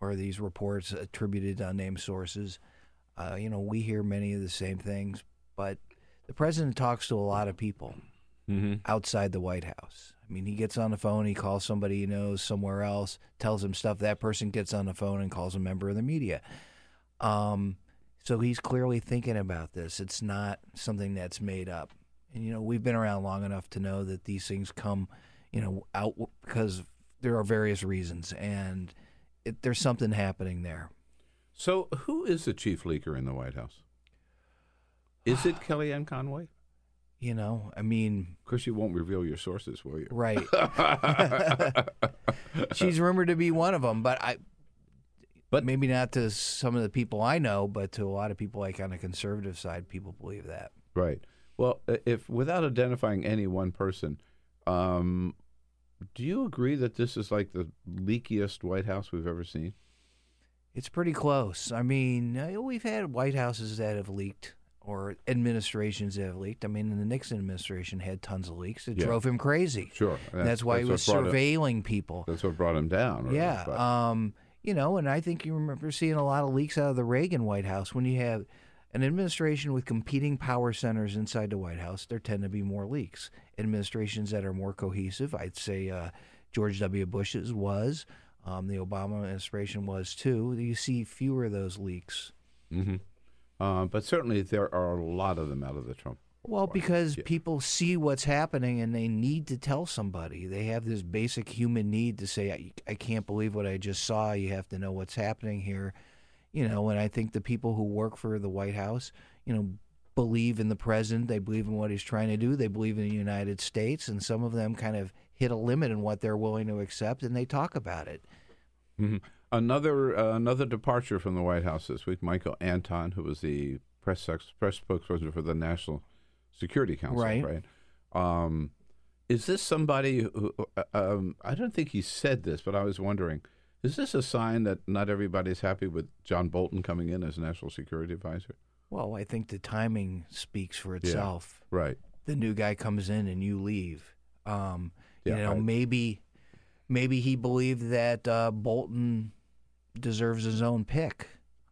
or these reports attributed to unnamed sources. Uh, you know, we hear many of the same things, but the president talks to a lot of people Mm-hmm. outside the White House. I mean, he gets on the phone, he calls somebody he knows somewhere else, tells him stuff. That person gets on the phone and calls a member of the media. Um, so he's clearly thinking about this. It's not something that's made up. And you know, we've been around long enough to know that these things come, you know, out because there are various reasons, and it, there's something happening there. So, who is the chief leaker in the White House? Is it Kellyanne Conway? You know, I mean, Of course, you won't reveal your sources, will you? Right. she's rumored to be one of them, but I. But maybe not to some of the people I know, but to a lot of people like on the conservative side, people believe that. Right. Well, if without identifying any one person, um, do you agree that this is like the leakiest White House we've ever seen? It's pretty close. I mean, uh, we've had White Houses that have leaked or administrations that have leaked. I mean, the Nixon administration had tons of leaks. It Yeah. drove him crazy. Sure. And that's, why he was what brought it- surveilling people. That's what brought him down. really, Yeah. but- Um, you know, and I think you remember seeing a lot of leaks out of the Reagan White House when you have an administration with competing power centers inside the White House. There tend to be more leaks. Administrations that are more cohesive, I'd say uh, George W. Bush's was, um, the Obama administration was too. You see fewer of those leaks. Mhm. Uh, but certainly there are a lot of them out of the Trump. Well, because people see what's happening and they need to tell somebody. They have this basic human need to say, I, I can't believe what I just saw. You have to know what's happening here. You know, and I think the people who work for the White House, you know, believe in the president. They believe in what he's trying to do. They believe in the United States. And some of them kind of hit a limit in what they're willing to accept and they talk about it. hmm Another uh, another departure from the White House this week. Michael Anton, who was the press press spokesperson for the National Security Council, Right. right? Um, is this somebody who? uh, Um, I don't think he said this, but I was wondering: is this a sign that not everybody's happy with John Bolton coming in as National Security Advisor? Well, I think the timing speaks for itself. Right. the new guy comes in and you leave. Um, you know, I- maybe maybe he believed that uh, Bolton deserves his own pick.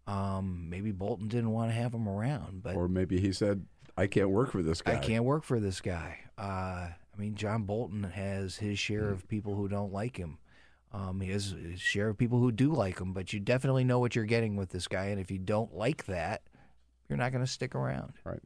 Um, maybe Bolton didn't want to have him around, but Or maybe he said, "I can't work for this guy." I can't work for this guy. Uh, I mean, John Bolton has his share Hmm. of people who don't like him. Um, he has his share of people who do like him, but you definitely know what you're getting with this guy, and if you don't like that, you're not going to stick around. Right.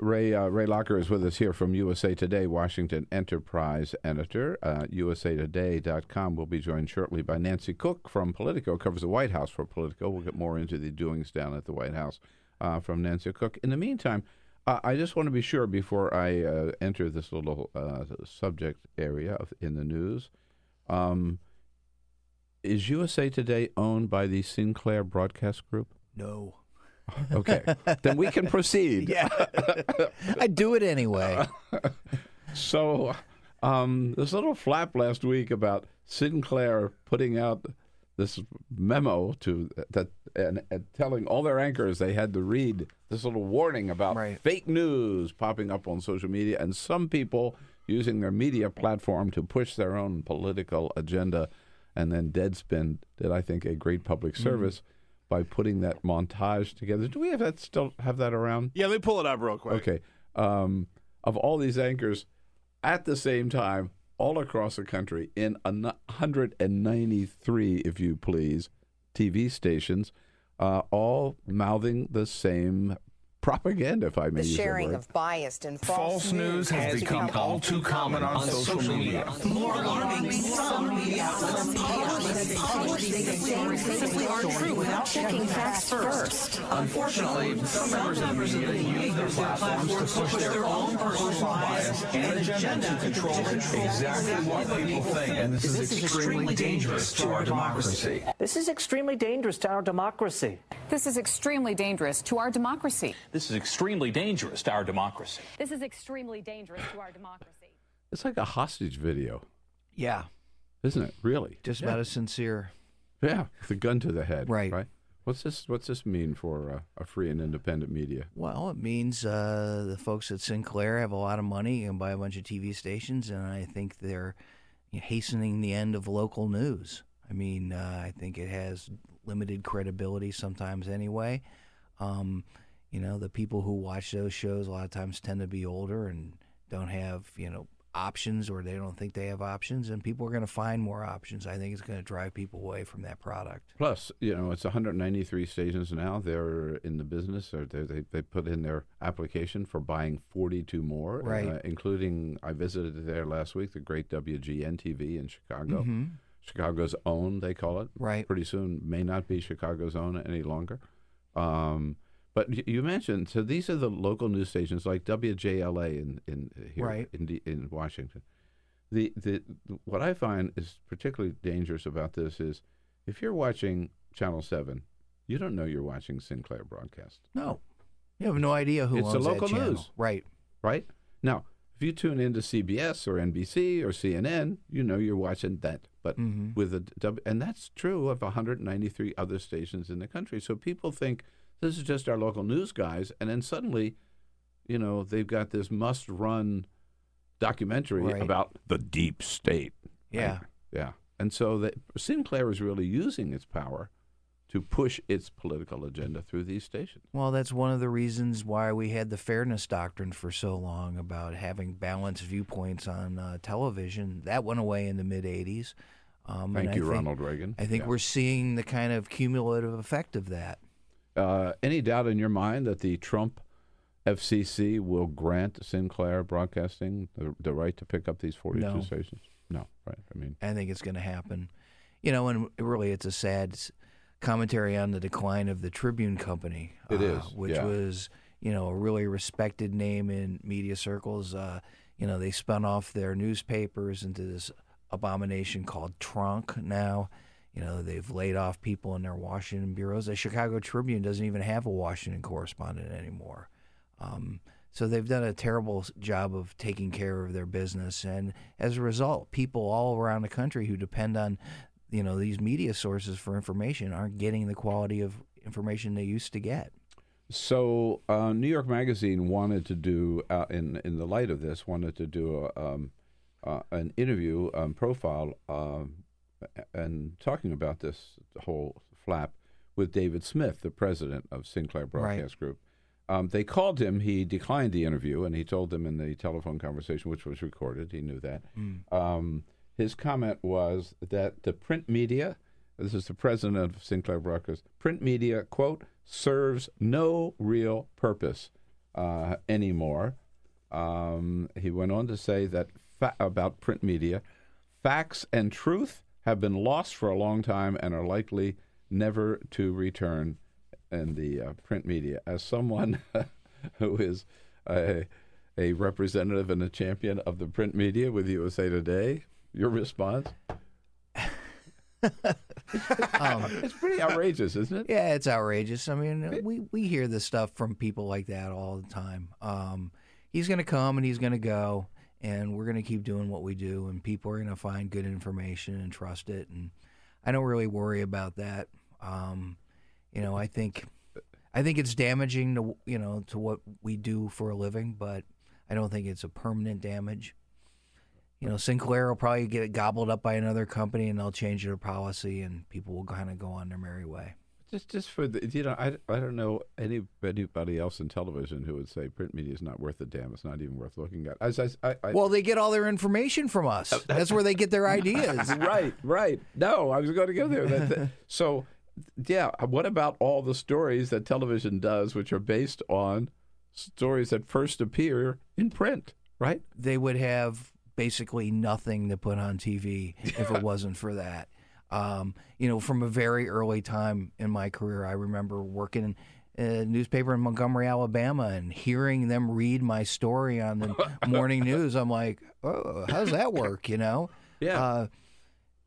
Ray uh, Ray Locker is with us here from USA Today, Washington Enterprise editor. Uh, USAToday.com will be joined shortly by Nancy Cook from Politico, covers the White House for Politico. We'll get more into the doings down at the White House uh, from Nancy Cook. In the meantime, uh, I just want to be sure before I uh, enter this little uh, subject area of, in the news. Um, is USA Today owned by the Sinclair Broadcast Group? No. Okay, then we can proceed. Yeah, I do it anyway. So, um, this little flap last week about Sinclair putting out this memo to that and, and telling all their anchors they had to read this little warning about fake news popping up on social media and some people using their media platform to push their own political agenda and then Deadspin did I think a great public Mm. service by putting that montage together. Do we have that still have that around? Yeah, let me pull it up real quick. Okay. Um, of all these anchors at the same time, all across the country, in 193, if you please, TV stations, uh, all mouthing the same propaganda, if I may The use that sharing of biased and false, False news has become all too common on social media. More alarming, some media outlets publish these things simply aren't true without checking facts first. Unfortunately, some members of the media use their platforms to push their own personal bias and agenda to control exactly what people think. And this is extremely dangerous to our democracy. This is extremely dangerous to our democracy. This is extremely dangerous to our democracy. This is extremely dangerous to our democracy. This is extremely dangerous to our democracy. It's like a hostage video, Yeah, isn't it? Really? just Yeah. about as sincere. Yeah, with a gun to the head. Right. Right. What's this? What's this mean for uh, a free and independent media? Well, it means uh, the folks at Sinclair have a lot of money and buy a bunch of TV stations, and I think they're hastening the end of local news. I mean, uh, I think it has limited credibility sometimes anyway. Um, you know, the people who watch those shows a lot of times tend to be older and don't have, you know, options or they don't think they have options and people are going to find more options. I think it's going to drive people away from that product. Plus, you know, it's 193 stations now. They're in the business, or they they, they put in their application for buying 42 more, Right. Uh, including I visited there last week, the great WGN TV in Chicago. Mhm. Chicago's own, they call it. Right. Pretty soon, may not be Chicago's own any longer. Um, but you mentioned so these are the local news stations like WJLA in in here Right. in D- in Washington. The the what I find is particularly dangerous about this is if you're watching Channel Seven, you don't know you're watching Sinclair broadcast. No. You have no idea who it's owns the local that channel. news, Right. Right now, if you tune into CBS or NBC or CNN, you know you're watching that. But Mhm. with a W, and that's true of 193 other stations in the country. So people think this is just our local news guys, and then suddenly, you know, they've got this must-run documentary Right. about the deep state. Yeah. Right? yeah. And so that Sinclair is really using its power to push its political agenda through these stations. Well, that's one of the reasons why we had the fairness doctrine for so long about having balanced viewpoints on uh, television. That went away in the mid 80s. Um, Thank and I you, think- Ronald Reagan. I think Yeah. we're seeing the kind of cumulative effect of that. Uh, any doubt in your mind that the Trump FCC will grant Sinclair Broadcasting the, the right to pick up these 42 No. stations? No, right. I mean, I think it's going to happen. You know, and really, it's a sad commentary on the decline of the Tribune Company. It uh, is, which yeah. was you know a really respected name in media circles. Uh, you know, they spun off their newspapers into this abomination called tronc. Now, you know, they've laid off people in their Washington bureaus. The Chicago Tribune doesn't even have a Washington correspondent anymore. Um, so they've done a terrible job of taking care of their business, and as a result, people all around the country who depend on, you know, these media sources for information aren't getting the quality of information they used to get. So, uh, New York Magazine wanted to do, uh, in in the light of this, wanted to do a, um, uh, an interview um, profile um, and talking about this whole flap with David Smith, the president of Sinclair Broadcast Group. Um, they called him. He declined the interview, and he told them in the telephone conversation, which was recorded. He knew that. Mm. Um, his comment was that the print media, this is the president of Sinclair Broadcast, print media, quote, serves no real purpose uh, anymore. Um, he went on to say that fa- about print media, facts and truth have been lost for a long time and are likely never to return in the uh, print media. As someone who is a, a representative and a champion of the print media with USA Today, your response? Um, it's pretty outrageous, isn't it? Yeah, it's outrageous. I mean, we, we hear this stuff from people like that all the time. Um, he's going to come and he's going to go, and we're going to keep doing what we do, and people are going to find good information and trust it. And I don't really worry about that. Um, you know, I think I think it's damaging to you know to what we do for a living, but I don't think it's a permanent damage. You know, Sinclair will probably get gobbled up by another company, and they'll change their policy, and people will kind of go on their merry way. Just, just for the, you know, I, I don't know any anybody else in television who would say print media is not worth a damn. It's not even worth looking at. As I, I, I Well, they get all their information from us. Oh, That's where they get their ideas. right, right. No, I was going to go there. That- that- so, yeah. What about all the stories that television does, which are based on stories that first appear in print? Right. They would have basically nothing to put on TV if it wasn't for that. Um, you know, from a very early time in my career, I remember working in a newspaper in Montgomery, Alabama, and hearing them read my story on the morning news. I'm like, oh, how's that work? You know? Yeah. Uh,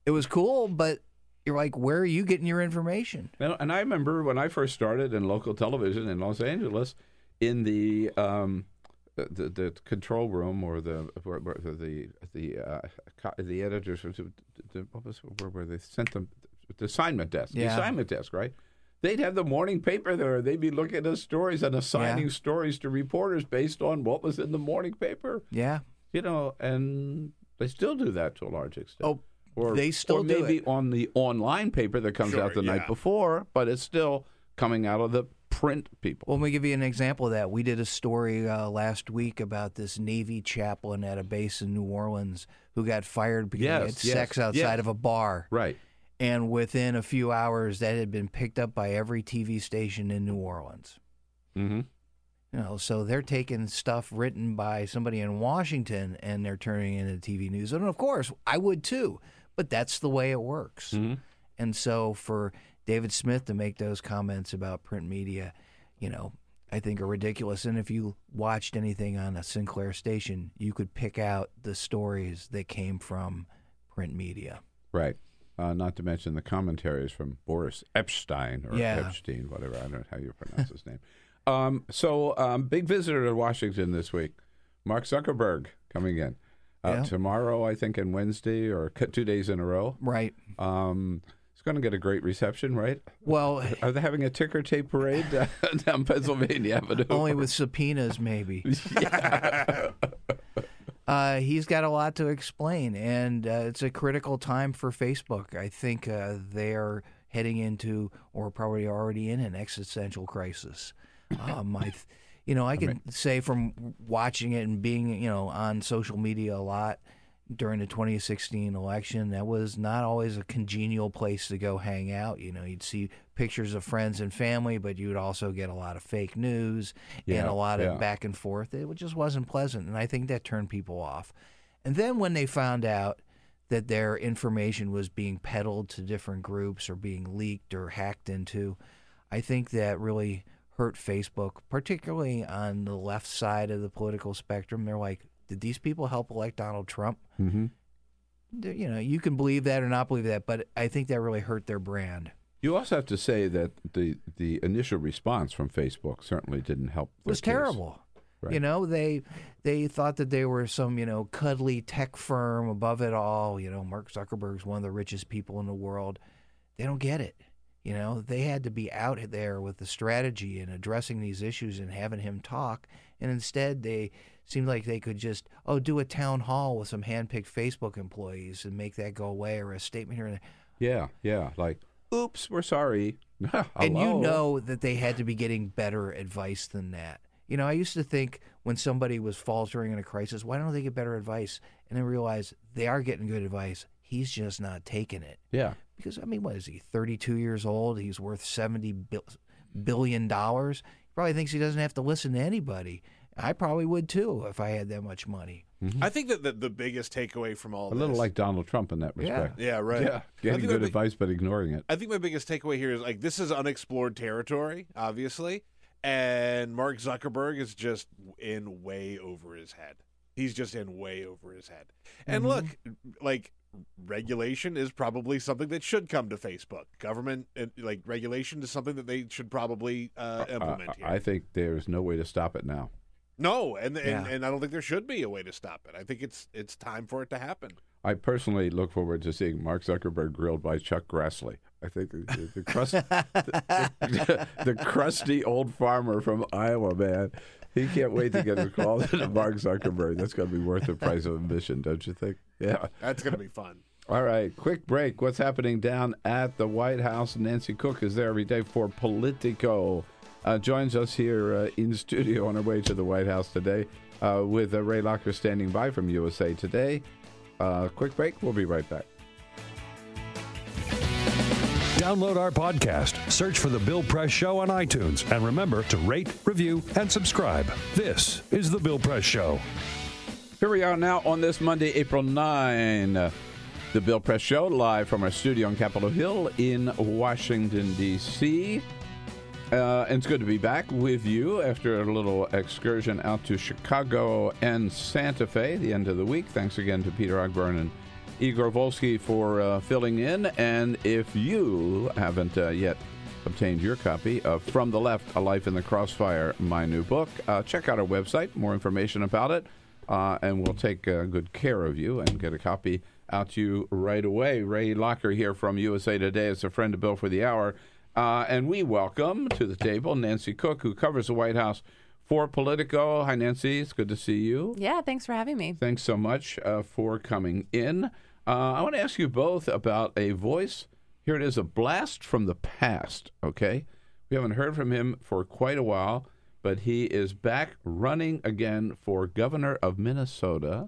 it was cool, but you're like, where are you getting your information? And, and I remember when I first started in local television in Los Angeles, in the um, the, the control room or the where, where the the uh, co- the editors the, the, what was where, where they sent them the assignment desk the assignment desk right. They'd have the morning paper there. They'd be looking at stories and assigning Yeah. stories to reporters based on what was in the morning paper. Yeah. You know, and they still do that to a large extent. Oh, or they still or do maybe it. on the online paper that comes Sure, out the yeah. night before, but it's still coming out of the print people. Well, let me give you an example of that. We did a story uh, last week about this Navy chaplain at a base in New Orleans who got fired because Yes, he had yes, sex outside yes. of a bar. Right. And within a few hours, that had been picked up by every TV station in New Orleans. Mm-hmm. You know, so they're taking stuff written by somebody in Washington and they're turning it into TV news. And of course, I would too, but that's the way it works. Mm-hmm. And so for David Smith to make those comments about print media, you know, I think are ridiculous. And if you watched anything on a Sinclair station, you could pick out the stories that came from print media. Right. Uh, not to mention the commentaries from Boris Epshteyn or Yeah. Epstein, whatever. I don't know how you pronounce his name. Um, so, um, big visitor to Washington this week. Mark Zuckerberg coming in. Uh, Yeah. Tomorrow, I think, and Wednesday, or two days in a row. Right. Um, going to get a great reception, right? Well, Are they having a ticker tape parade down Pennsylvania Avenue? only with subpoenas, maybe. Uh, he's got a lot to explain, and uh, it's a critical time for Facebook. I think uh, they're heading into, or probably already in, an existential crisis. Um, I, th- you know, I can say from watching it and being, you know, on social media a lot during the 2016 election, that was not always a congenial place to go hang out. You know, you'd see pictures of friends and family, but you would also get a lot of fake news and a lot of back and forth. It just wasn't pleasant, and I think that turned people off. And then when they found out that their information was being peddled to different groups or being leaked or hacked into, I think that really hurt Facebook, particularly on the left side of the political spectrum. They're like, did these people help elect Donald Trump? Mm-hmm. You know, you can believe that or not believe that, but I think that really hurt their brand. You also have to say that the the initial response from Facebook certainly didn't help. It was terrible. Right. You know, they they thought that they were some, you know, cuddly tech firm above it all. You know, Mark Zuckerberg's one of the richest people in the world. They don't get it. You know, they had to be out there with the strategy and addressing these issues and having him talk. And instead, they seemed like they could just, oh, do a town hall with some handpicked Facebook employees and make that go away or a statement here and there. Yeah, yeah. Like, oops, we're sorry. And you know that they had to be getting better advice than that. You know, I used to think when somebody was faltering in a crisis, why don't they get better advice? And then realize they are getting good advice. He's just not taking it. Yeah. Because, I mean, what is he, 32 years old? He's worth 70 bil- billion. dollars. He probably thinks he doesn't have to listen to anybody. I probably would too if I had that much money. I think that the, the biggest takeaway from all A this, little like Donald Trump in that respect. Yeah, right. Yeah, I getting good big- advice but ignoring it. I think my biggest takeaway here is like this is unexplored territory, obviously, and Mark Zuckerberg is just in way over his head. He's just in way over his head. And Mhm. look, like regulation is probably something that should come to Facebook. Government uh, like regulation is something that they should probably uh, implement Uh, here. I think there's no way to stop it now. No, and and, Yeah. and I don't think there should be a way to stop it. I think it's it's time for it to happen. I personally look forward to seeing Mark Zuckerberg grilled by Chuck Grassley. I think the, the, crust, the, the crusty old farmer from Iowa, man. He can't wait to get his call to Mark Zuckerberg. That's going to be worth the price of admission, don't you think? Yeah. That's going to be fun. All right, quick break. What's happening down at the White House? Nancy Cook is there every day for Politico. Uh, joins us here uh, in studio on her way to the White House today uh, with uh, Ray Locker standing by from USA Today. Uh, quick break. We'll be right back. Download our podcast, search for The Bill Press Show on iTunes, and remember to rate, review, and subscribe. This is The Bill Press Show. Here we are now on this Monday, April 9. uh, the Bill Press Show, live from our studio on Capitol Hill in Washington, D.C. Uh, and it's good to be back with you after a little excursion out to Chicago and Santa Fe, the end of the week. Thanks again to Peter Ogburn and Igor Volsky for uh, filling in. And if you haven't uh, yet obtained your copy of From the Left A Life in the Crossfire, my new book, uh, check out our website, more information about it, uh, and we'll take uh, good care of you and get a copy out to you right away. Ray Locker here from USA Today is a friend of Bill for the Hour. Uh, and we welcome to the table Nancy Cook, who covers the White House for Politico. Hi, Nancy. It's good to see you. Yeah, thanks for having me. Thanks so much uh, for coming in. Uh, I want to ask you both about a voice. Here it is a blast from the past, okay? We haven't heard from him for quite a while, but he is back running again for governor of Minnesota.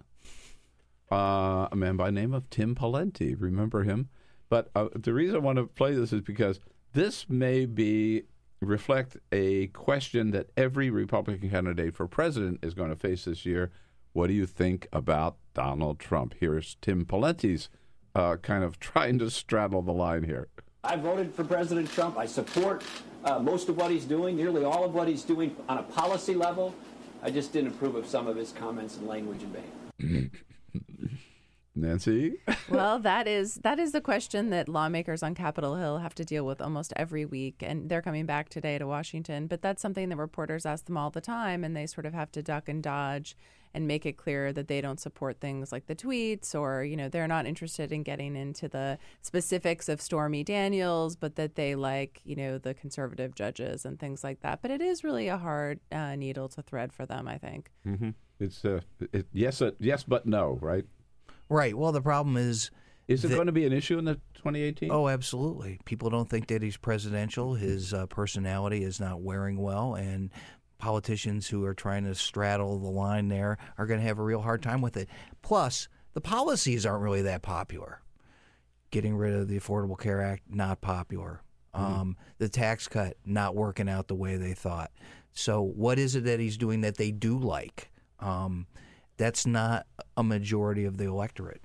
Uh, a man by the name of Tim Pawlenty. Remember him? But uh, the reason I want to play this is because this may be reflect a question that every Republican candidate for president is going to face this year. What do you think about Donald Trump? Here's Tim Pawlenty's uh, kind of trying to straddle the line here. I voted for President Trump. I support uh, most of what he's doing, nearly all of what he's doing on a policy level. I just didn't approve of some of his comments and language and behavior. Nancy? well, that is that is the question that lawmakers on Capitol Hill have to deal with almost every week, and they're coming back today to Washington. But that's something that reporters ask them all the time, and they sort of have to duck and dodge and make it clear that they don't support things like the tweets, or you know they're not interested in getting into the specifics of Stormy Daniels, but that they like you know the conservative judges and things like that. But it is really a hard uh, needle to thread for them, I think. Mm-hmm. It's uh, it, yes, uh, yes, but no, right? Right. Well, the problem is. Is it that- going to be an issue in the 2018? Oh, absolutely. People don't think that he's presidential. His uh, personality is not wearing well, and politicians who are trying to straddle the line there are going to have a real hard time with it. Plus, the policies aren't really that popular. Getting rid of the Affordable Care Act, not popular. Um, the tax cut, not working out the way they thought. So, what is it that he's doing that they do like? Um, that's not a majority of the electorate.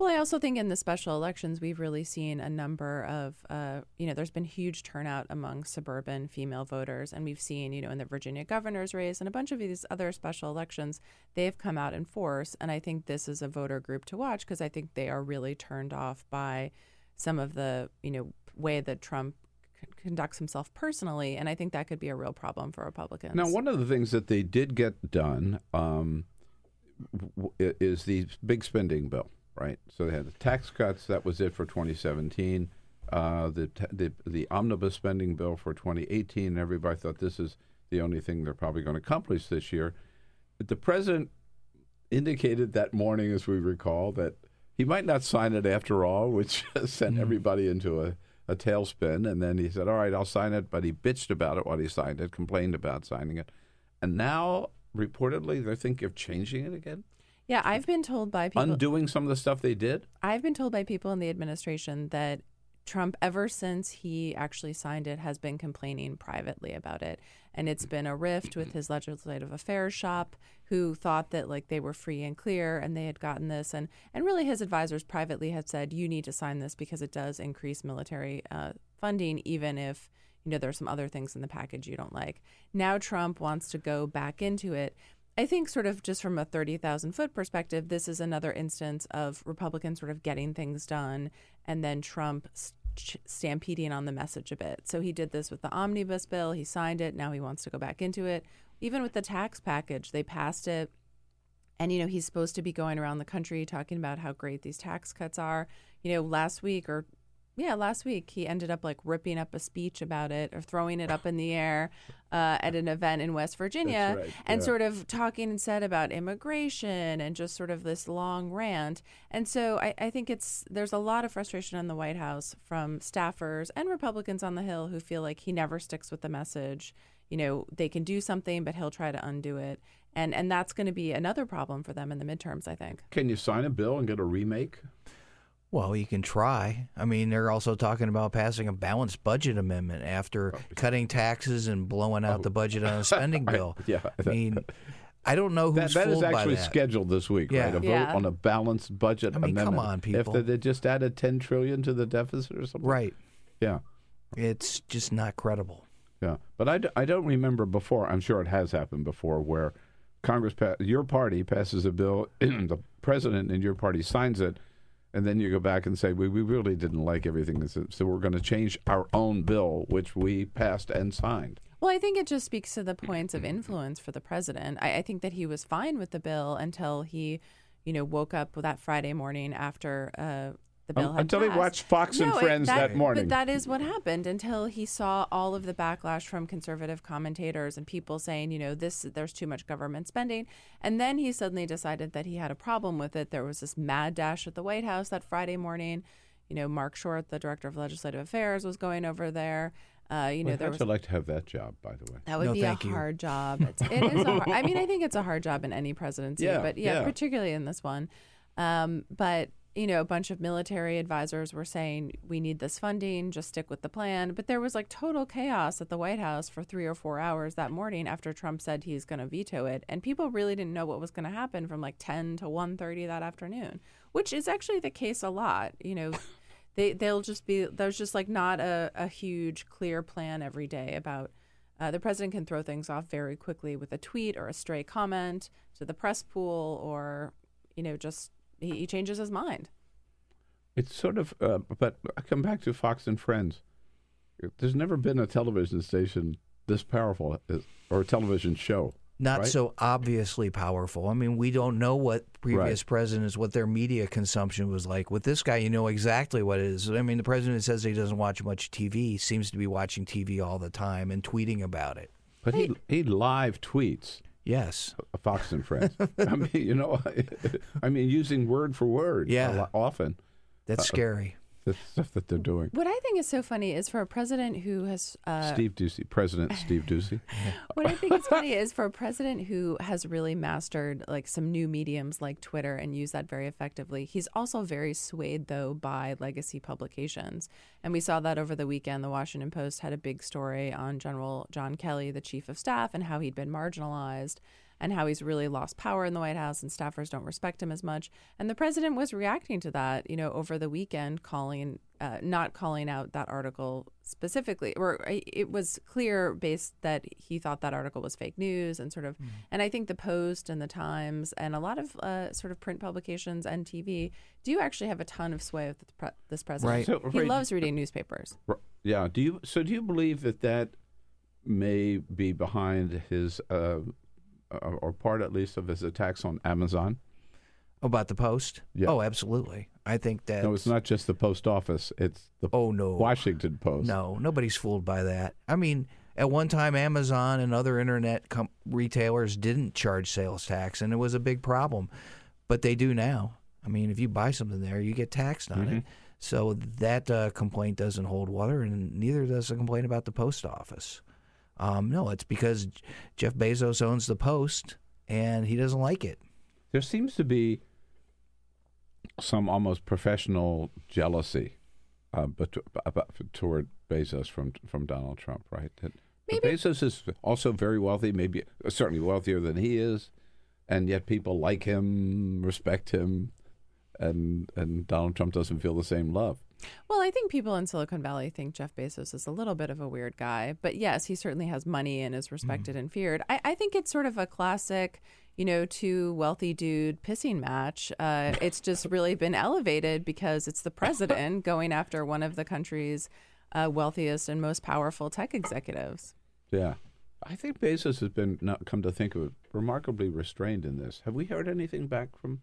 Well, I also think in the special elections, we've really seen a number of, uh, you know, there's been huge turnout among suburban female voters. And we've seen, you know, in the Virginia governor's race and a bunch of these other special elections, they've come out in force. And I think this is a voter group to watch because I think they are really turned off by some of the, you know, way that Trump c- conducts himself personally. And I think that could be a real problem for Republicans. Now, one of the things that they did get done um, w- w- is the big spending bill, right? So they had the tax cuts. That was it for 2017. Uh, the, the the omnibus spending bill for 2018. Everybody thought this is the only thing they're probably going to accomplish this year. But the president indicated that morning, as we recall, that he might not sign it after all, which sent everybody into a, a tailspin. And then he said, "All right, I'll sign it," but he bitched about it while he signed it, complained about signing it, and now reportedly they think of changing it again, yeah, I've been told by people. undoing some of the stuff they did. I've been told by people in the administration that Trump, ever since he actually signed it, has been complaining privately about it. And it's been a rift with his legislative affairs shop, who thought that like they were free and clear and they had gotten this. And, and really, his advisors privately had said, you need to sign this because it does increase military uh, funding, even if you know there are some other things in the package you don't like. Now Trump wants to go back into it. I think, sort of just from a 30,000 foot perspective, this is another instance of Republicans sort of getting things done and then Trump st- stampeding on the message a bit. So he did this with the omnibus bill. He signed it. Now he wants to go back into it. Even with the tax package, they passed it. And, you know, he's supposed to be going around the country talking about how great these tax cuts are. You know, last week or yeah, last week he ended up like ripping up a speech about it or throwing it up in the air uh, at an event in West Virginia right, and yeah. sort of talking and said about immigration and just sort of this long rant. And so I, I think it's there's a lot of frustration in the White House from staffers and Republicans on the Hill who feel like he never sticks with the message. You know, they can do something, but he'll try to undo it. And and that's going to be another problem for them in the midterms, I think. Can you sign a bill and get a remake? Well, you can try. I mean, they're also talking about passing a balanced budget amendment after oh, cutting taxes and blowing out the budget on a spending bill. yeah, I mean, I don't know That, who's that is fooled by actually that. scheduled this week, Yeah. right? A vote Yeah. on a balanced budget I mean, come amendment. on, people. If they, they just added ten trillion to the deficit or something, Right. Yeah, It's just not credible. yeah. But I, d- I don't remember before. I'm sure it has happened before where Congress, pa- your party passes a bill, the president in your party signs it, and then you go back and say, we, we really didn't like everything, so we're going to change our own bill, which we passed and signed. Well, I think it just speaks to the points of influence for the president. I, I think that he was fine with the bill until he, you know, woke up that Friday morning after uh, the bill Um, had until he passed. watched Fox and No, it- Friends that morning. But that is what happened until he saw all of the backlash from conservative commentators and people saying, you know, this there's too much government spending, and then he suddenly decided that he had a problem with it. There was this mad dash at the White House that Friday morning. You know, Marc Short, the director of legislative affairs, was going over there. Uh, you know, Well, there how'd was like to have that job, by the way? that would No, be a you. hard job. It's, it is. A hard, I mean, I think it's a hard job in any presidency, Yeah, but yeah, yeah. particularly in this one. Um, but you know, a bunch of military advisors were saying we need this funding, just stick with the plan. But there was like total chaos at the White House for three or four hours that morning after Trump said he's going to veto it, and people really didn't know what was going to happen from like ten to 1.30 that afternoon, which is actually the case a lot. You know. They they'll just be there's just like not a, a huge clear plan every day about uh, the president can throw things off very quickly with a tweet or a stray comment to the press pool or you know just he, he changes his mind It's sort of, uh, but I come back to Fox and Friends. There's never been a television station this powerful or a television show. Not right? so obviously powerful. I mean, we don't know what previous Right. presidents, what their media consumption was like. With this guy, you know exactly what it is. I mean, the president says he doesn't watch much TV, seems to be watching TV all the time and tweeting about it. But he he live tweets. Yes. Fox and Friends. I mean, you know, I mean, using word for word. a Yeah. lot- often. That's Uh, scary. The stuff that they're doing. what i think is so funny is for a president who has uh, Steve Doocy, President Steve Doocy. what I think is funny is for a president who has really mastered like some new mediums like Twitter and used that very effectively. He's also very swayed though by legacy publications, and we saw that over the weekend. The Washington Post had a big story on General John Kelly, the chief of staff, and how he'd been marginalized. And how he's really lost power in the White House, and staffers don't respect him as much. And the president was reacting to that, you know, over the weekend, calling, uh, not calling out that article specifically, or it was clear based that he thought that article was fake news and sort of. And I think the Post and the Times and a lot of uh, sort of print publications and TV do actually have a ton of sway with the pre- this president. Right. So, he right. loves reading newspapers. Yeah. Do you? So do you believe that that may be behind his, uh, or part at least of his attacks on Amazon? About the Post? Yeah. Oh, absolutely. I think that. No, it's not just the post office. It's the oh no Washington Post. No, nobody's fooled by that. I mean, at one time, Amazon and other internet com- retailers didn't charge sales tax, and it was a big problem. But they do now. I mean, if you buy something there, you get taxed on it. So that uh, complaint doesn't hold water, and neither does the complaint about the post office. Um, no, it's because Jeff Bezos owns the Post, and he doesn't like it. There seems to be some almost professional jealousy uh, but, about, toward Bezos from from Donald Trump, right? That, that Bezos is also very wealthy, maybe uh, certainly wealthier than he is, and yet people like him, respect him, and and Donald Trump doesn't feel the same love. Well, I think people in Silicon Valley think Jeff Bezos is a little bit of a weird guy, but yes, he certainly has money and is respected and feared. I, I think it's sort of a classic, you know, two wealthy dude pissing match. Uh, it's just really been elevated because it's the president going after one of the country's uh, wealthiest and most powerful tech executives. Yeah. I think Bezos has been, not come to think of it, remarkably restrained in this. Have we heard anything back from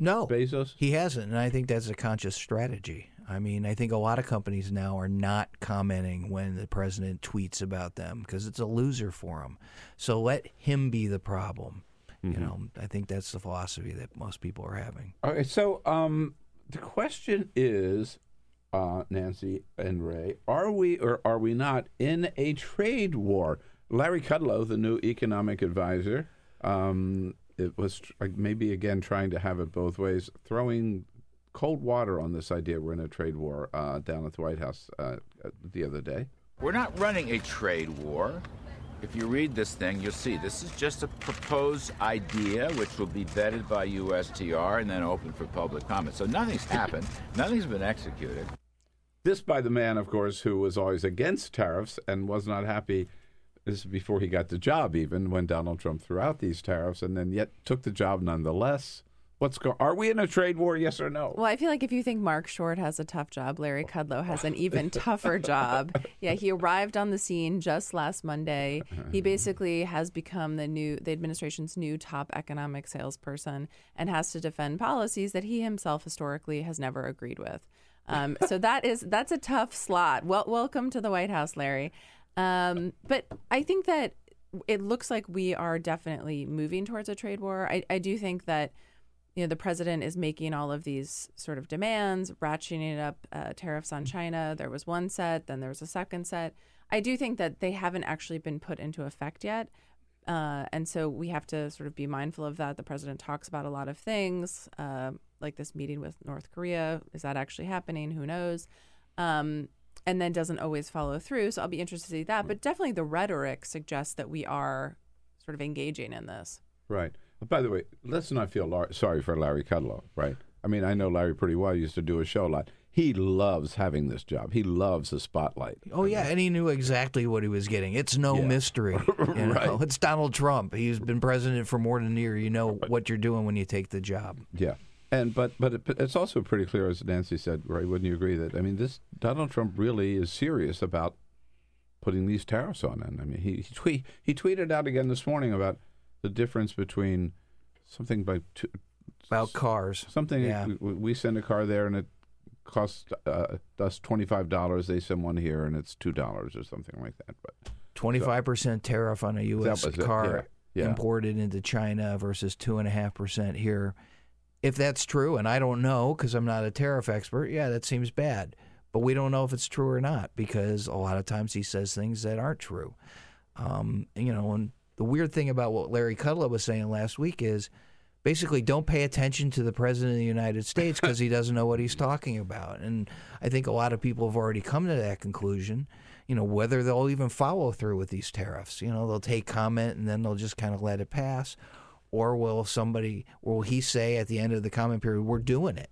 No, Bezos? He hasn't, and I think that's a conscious strategy. I mean, I think a lot of companies now are not commenting when the president tweets about them because it's a loser for them. So let him be the problem. You know, I think that's the philosophy that most people are having. All right. So um, the question is, uh, Nancy and Ray, are we or are we not in a trade war? Larry Kudlow, the new economic advisor, um, it was like maybe again trying to have it both ways, throwing cold water on this idea we're in a trade war uh, down at the White House uh, the other day. We're not running a trade war. If you read this thing, you'll see this is just a proposed idea which will be vetted by USTR and then open for public comment. So nothing's happened, nothing's been executed. This by the man, of course, who was always against tariffs and was not happy. This is before he got the job, even when Donald Trump threw out these tariffs, and then yet took the job nonetheless. What's go? Are we in a trade war? Yes or no? Well, I feel like if you think Marc Short has a tough job, Larry Kudlow has an even tougher job. Yeah, he arrived on the scene just last Monday. He basically has become the new the administration's new top economic salesperson and has to defend policies that he himself historically has never agreed with. Um, so that is that's a tough slot. Well, welcome to the White House, Larry. Um, but I think that it looks like we are definitely moving towards a trade war. I, I do think that you know the president is making all of these sort of demands, ratcheting up uh, tariffs on China. There was one set, then there was a second set. I do think that they haven't actually been put into effect yet. Uh, and so we have to sort of be mindful of that. The president talks about a lot of things, uh, like this meeting with North Korea. Is that actually happening? Who knows? Um, and then doesn't always follow through. So I'll be interested to see that. Hmm. But definitely the rhetoric suggests that we are sort of engaging in this. Right. Oh, by the way, let's not feel lar- sorry for Larry Kudlow, right? I mean, I know Larry pretty well. He used to do a show a lot. He loves having this job. He loves the spotlight. Oh yeah, and he knew exactly what he was getting. It's no Yeah. mystery. you know? Right. It's Donald Trump. He's been president for more than a year. You know what you're doing when you take the job. Yeah. And but but it, it's also pretty clear, as Nancy said, right? Wouldn't you agree that I mean, this Donald Trump really is serious about putting these tariffs on? And I mean, he he, tweet, he tweeted out again this morning about the difference between something by two, about cars. Something Yeah. we, we send a car there and it costs uh, us twenty five dollars. They send one here and it's two dollars or something like that. But Twenty-five percent tariff on a U.S. it, car yeah, yeah. imported into China versus two and a half percent here. If that's true, and I don't know because I'm not a tariff expert, yeah, that seems bad. But we don't know if it's true or not because a lot of times he says things that aren't true. Um, you know, and the weird thing about what Larry Kudlow was saying last week is basically don't pay attention to the president of the United States because he doesn't know what he's talking about. And I think a lot of people have already come to that conclusion. You know, whether they'll even follow through with these tariffs. You know, they'll take comment and then they'll just kind of let it pass. Or will somebody, will he say at the end of the comment period, we're doing it?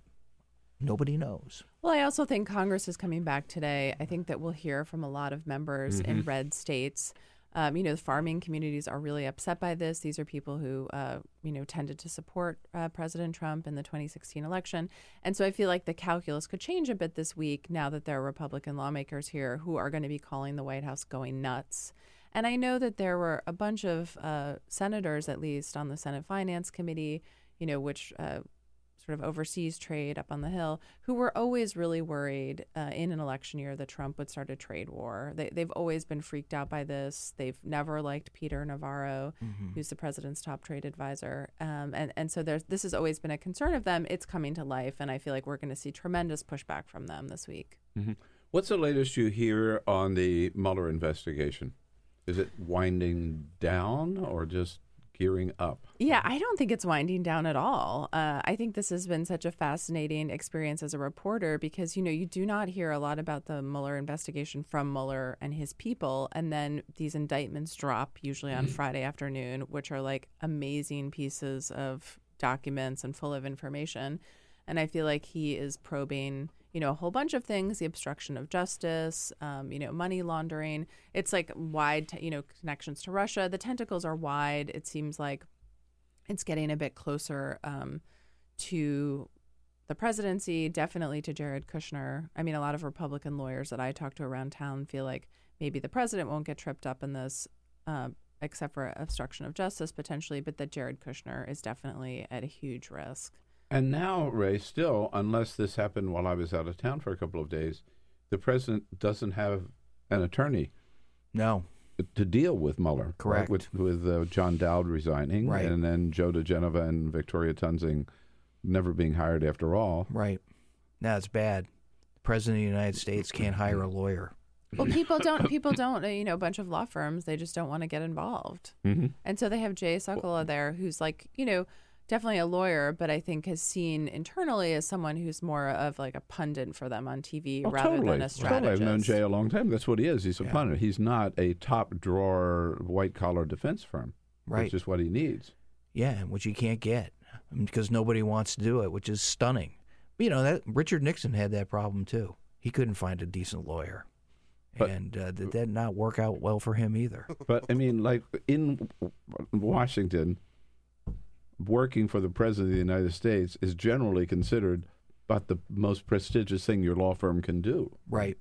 Nobody knows. Well, I also think Congress is coming back today. I think that we'll hear from a lot of members in Mm-hmm. Mhm. red states. Um, you know, the farming communities are really upset by this. These are people who, uh, you know, tended to support uh, President Trump in the 2016 election. And so I feel like the calculus could change a bit this week now that there are Republican lawmakers here who are going to be calling the White House going nuts. And I know that there were a bunch of uh, senators, at least, on the Senate Finance Committee, you know, which uh, sort of oversees trade up on the Hill, who were always really worried uh, in an election year that Trump would start a trade war. They, they've always been freaked out by this. They've never liked Peter Navarro, Mhm. who's the president's top trade advisor. Um, and, and so there's, this has always been a concern of them. It's coming to life. And I feel like we're going to see tremendous pushback from them this week. Mhm. What's the latest you hear on the Mueller investigation? Is it winding down or just gearing up? Yeah, I don't think it's winding down at all. Uh, I think this has been such a fascinating experience as a reporter because, you know, you do not hear a lot about the Mueller investigation from Mueller and his people. And then these indictments drop usually on Friday afternoon, which are like amazing pieces of documents and full of information. And I feel like he is probing, you know, a whole bunch of things the obstruction of justice, um, you know, money laundering. It's like wide, t- you know, connections to Russia. The tentacles are wide. It seems like it's getting a bit closer um, to the presidency, definitely to Jared Kushner. I mean, a lot of Republican lawyers that I talk to around town feel like maybe the president won't get tripped up in this, uh, except for obstruction of justice potentially, but that Jared Kushner is definitely at a huge risk. And now, Ray, still, unless this happened while I was out of town for a couple of days, the president doesn't have an attorney. No. To deal with Mueller. right? Correct. With, with uh, John Dowd resigning. Right. And then Joe diGenova and Victoria Toensing never being hired after all. Right. Now it's bad. The president of the United States can't hire a lawyer. Well, people don't. People don't. uh, You know, a bunch of law firms they just don't want to get involved, Mhm. and so they have Jay Sekulow there, who's like, you know, definitely a lawyer, but I think has seen internally as someone who's more of like a pundit for them on TV Oh, rather totally. than a strategist. Totally. I've known Jay a long time. That's what he is. He's a pundit. He's not a top drawer white collar defense firm. Right. Which is what he needs. Yeah, which he can't get because nobody wants to do it, which is stunning. But, you know that Richard Nixon had that problem too. He couldn't find a decent lawyer, and uh, did that not work out well for him either? But I mean, like in Washington, working for the president of the United States is generally considered about the most prestigious thing your law firm can do. Right.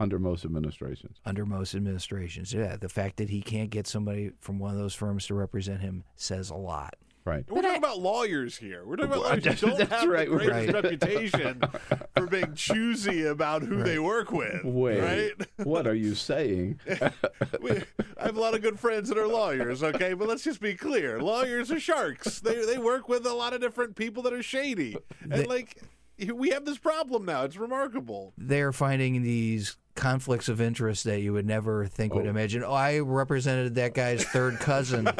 Under most administrations. Under most administrations, yeah. The fact that he can't get somebody from one of those firms to represent him says a lot. Right. We're talking about lawyers here. We're talking about lawyers who don't That's have right, the greatest right. reputation for being choosy about who they work with. Wait, Right? what are you saying? We, I have a lot of good friends that are lawyers, okay? But let's just be clear. Lawyers are sharks. They they work with a lot of different people that are shady. And like we have this problem now. It's remarkable. They're finding these conflicts of interest that you would never think would Oh. imagine. Oh, I represented that guy's third cousin. uh,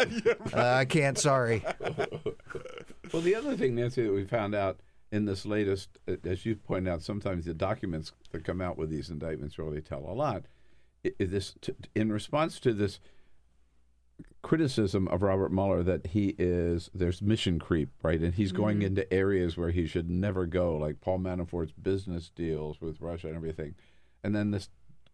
I can't. Sorry. Well, the other thing, Nancy, that we found out in this latest, uh, as you pointed out, sometimes the documents that come out with these indictments really tell a lot. This, in response to this criticism of Robert Mueller that he is there's mission creep, right, and he's going Mhm. into areas where he should never go, like Paul Manafort's business deals with Russia and everything, and then this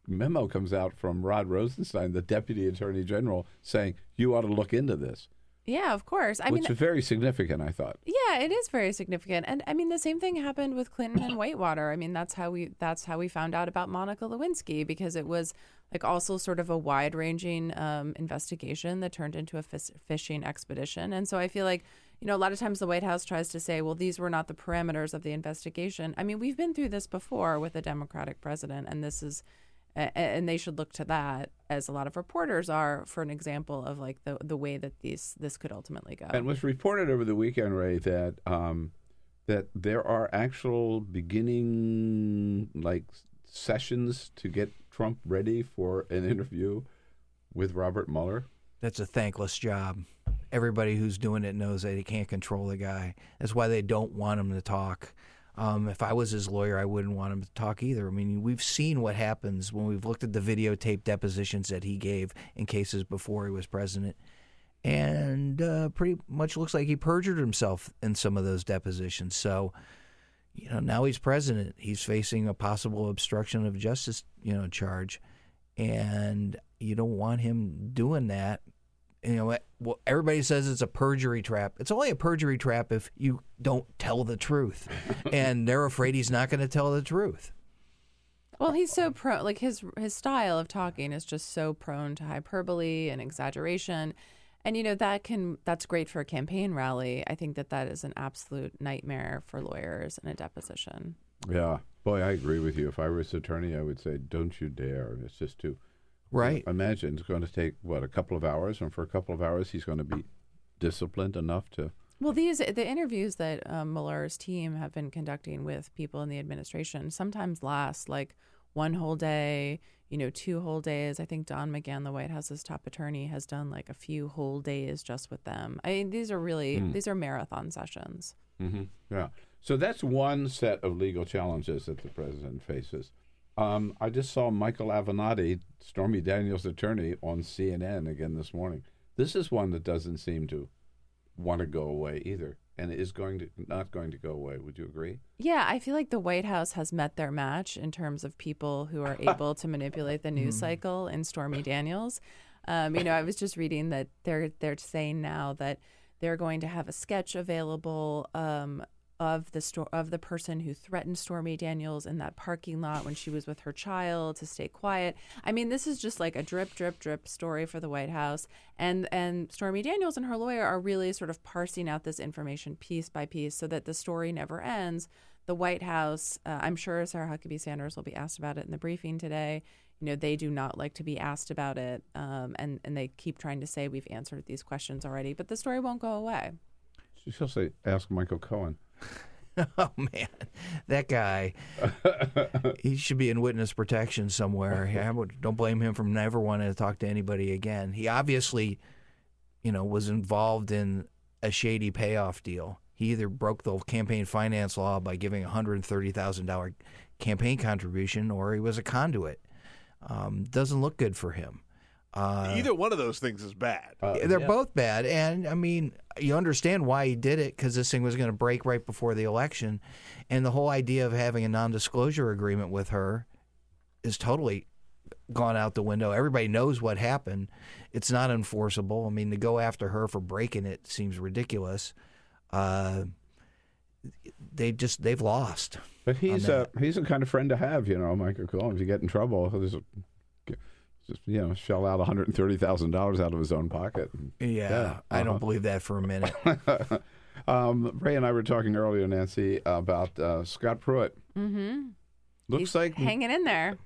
memo comes out from Rod Rosenstein, the Deputy Attorney General, saying you ought to look into this, Yeah, of course. I which mean, is very significant. I thought. Yeah, it is very significant. And I mean the same thing happened with Clinton and Whitewater. I mean that's how we that's how we found out about Monica Lewinsky because it was like also sort of a wide-ranging um, investigation that turned into a fishing expedition. And so I feel like you know a lot of times the White House tries to say, well, these were not the parameters of the investigation. I mean, we've been through this before with a Democratic president, and this is and they should look to that as a lot of reporters are for an example of like the the way that these this could ultimately go. And was reported over the weekend, Ray, that um, that there are actual beginning like sessions to get Trump ready for an interview with Robert Mueller. That's a thankless job. Everybody who's doing it knows that he can't control the guy. That's why they don't want him to talk. Um, if I was his lawyer, I wouldn't want him to talk either. I mean, we've seen what happens when we've looked at the videotape depositions that he gave in cases before he was president. And uh, pretty much looks like he perjured himself in some of those depositions. So, you know, now he's president. He's facing a possible obstruction of justice, you know, charge. And you don't want him doing that you know, well, everybody says it's a perjury trap. It's only a perjury trap if you don't tell the truth, and they're afraid he's not going to tell the truth. Well, he's so pro like his his style of talking is just so prone to hyperbole and exaggeration. And you know that can that's great for a campaign rally. I think that that is an absolute nightmare for lawyers in a deposition. Yeah, boy, I agree with you. If I were his attorney, I would say, "Don't you dare!" It's just too Right. Imagine it's going to take what a couple of hours, and for a couple of hours, he's going to be disciplined enough to. Well, these the interviews that um, Mueller's team have been conducting with people in the administration sometimes last like one whole day, you know, two whole days. I think Don McGahn, the White House's top attorney, has done like a few whole days just with them. I mean, these are really Hmm. these are marathon sessions. hmm Yeah. So that's one set of legal challenges that the president faces. Um, I just saw Michael Avenatti, Stormy Daniels' attorney, on CNN again this morning. This is one that doesn't seem to want to go away either, and is going to not going to go away. Would you agree? Yeah, I feel like the White House has met their match in terms of people who are able to manipulate the news Hmm. cycle in Stormy Daniels. Um, you know, I was just reading that they're they're saying now that they're going to have a sketch available um, of the sto- of the person who threatened Stormy Daniels in that parking lot when she was with her child to stay quiet. I mean, this is just like a drip, drip, drip story for the White House, and and Stormy Daniels and her lawyer are really sort of parsing out this information piece by piece so that the story never ends. The White House, uh, I'm sure Sarah Huckabee Sanders will be asked about it in the briefing today. You know, they do not like to be asked about it, um, and and they keep trying to say we've answered these questions already, but the story won't go away. She'll say, "Ask Michael Cohen." oh man, that guy, he should be in witness protection somewhere. I would, don't blame him for never wanting to talk to anybody again. He obviously, you know, was involved in a shady payoff deal. He either broke the campaign finance law by giving a hundred thirty thousand dollar campaign contribution, or he was a conduit. Um, doesn't look good for him. Uh, Either one of those things is bad. they're both bad, and I mean, you understand why he did it because this thing was going to break right before the election, and the whole idea of having a non-disclosure agreement with her is totally gone out the window. Everybody knows what happened. It's not enforceable. I mean, to go after her for breaking it seems ridiculous. Uh, they just they've lost. But he's on a he's the kind of friend to have, you know, Michael Cohen. If you get in trouble, he'll just, just you know, shell out one hundred and thirty thousand dollars out of his own pocket. Yeah, I don't uh-huh. believe that for a minute. um, Ray and I were talking earlier, Nancy, about uh, Scott Pruitt. Mm-hmm. Looks like hanging in there.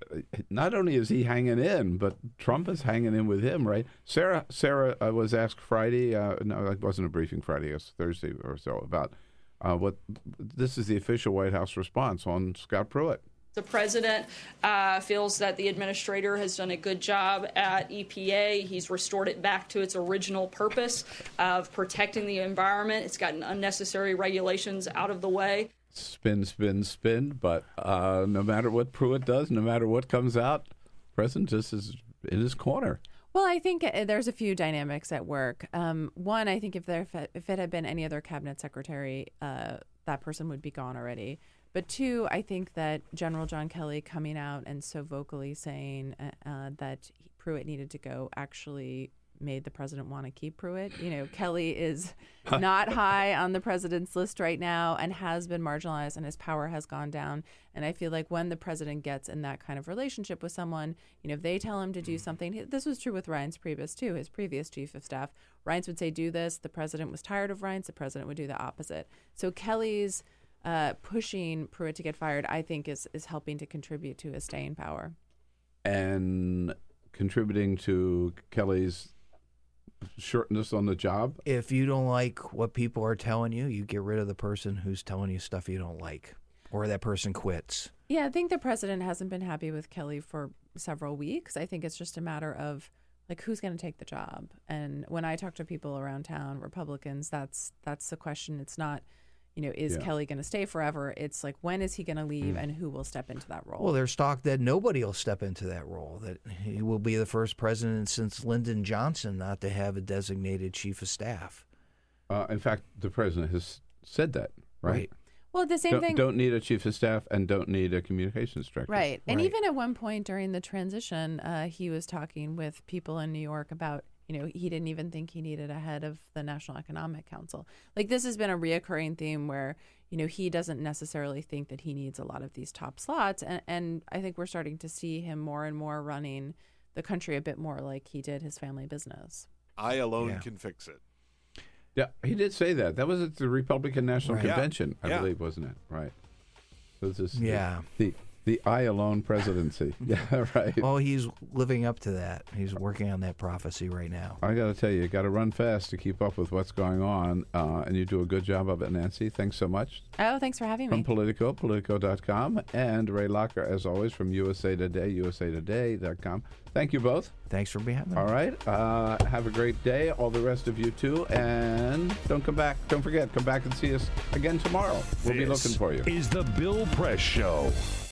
not only is he hanging in, but Trump is hanging in with him, right? Sarah Sarah uh, was asked Friday. Uh, no, it wasn't a briefing Friday. It was Thursday or so about Uh, what this is the official White House response on Scott Pruitt. The president uh, feels that the administrator has done a good job at EPA. He's restored it back to its original purpose of protecting the environment. It's gotten unnecessary regulations out of the way. Spin, spin, spin. But uh, no matter what Pruitt does, no matter what comes out, President just is in his corner. Well, I think uh, there's a few dynamics at work. Um, one, I think if there if it had been any other cabinet secretary, uh, that person would be gone already. But two, I think that General John Kelly coming out and so vocally saying uh, uh, that Pruitt needed to go actually made the president want to keep Pruitt. You know, Kelly is not high on the president's list right now and has been marginalized and his power has gone down. And I feel like when the president gets in that kind of relationship with someone, you know, if they tell him to do something, this was true with Reince Priebus too, his previous chief of staff. Reince would say, do this. The president was tired of Reince. The president would do the opposite. So Kelly's uh, pushing Pruitt to get fired, I think, is is helping to contribute to his staying power. And contributing to Kelly's shortness on the job. If you don't like what people are telling you, you get rid of the person who's telling you stuff you don't like, or that person quits. Yeah, I think the president hasn't been happy with Kelly for several weeks. I think it's just a matter of like who's going to take the job. And when I talk to people around town, Republicans, that's that's the question. It's not you know, is Yeah. Kelly going to stay forever? It's like, when is he going to leave Mm. and who will step into that role? Well, there's talk that nobody will step into that role. That he will be the first president since Lyndon Johnson not to have a designated chief of staff. Uh, in fact, the president has said that, right? Right. Well, the same don't, thing- Don't need a chief of staff and don't need a communications director. Right. And even at one point during the transition, uh, he was talking with people in New York about, you know, he didn't even think he needed a head of the National Economic Council. Like, this has been a reoccurring theme where, you know, he doesn't necessarily think that he needs a lot of these top slots. And, and I think we're starting to see him more and more running the country a bit more like he did his family business. I alone Yeah. can fix it. Yeah, he did say that. That was at the Republican National Right. Yeah. Convention, I Yeah. believe, wasn't it? Right. So this is Yeah. the the I alone presidency. yeah, right. Well, he's living up to that. He's working on that prophecy right now. I got to tell you, you got to run fast to keep up with what's going on, uh, and you do a good job of it, Nancy. Thanks so much. Oh, thanks for having me. From Politico, Politico.com, and Ray Locker, as always, from USA Today, USA USAToday.com. Thank you both. Thanks for being here. All right. Uh, have a great day. All the rest of you too. And don't come back. Don't forget, come back and see us again tomorrow. We'll be looking for you. Is the Bill Press Show.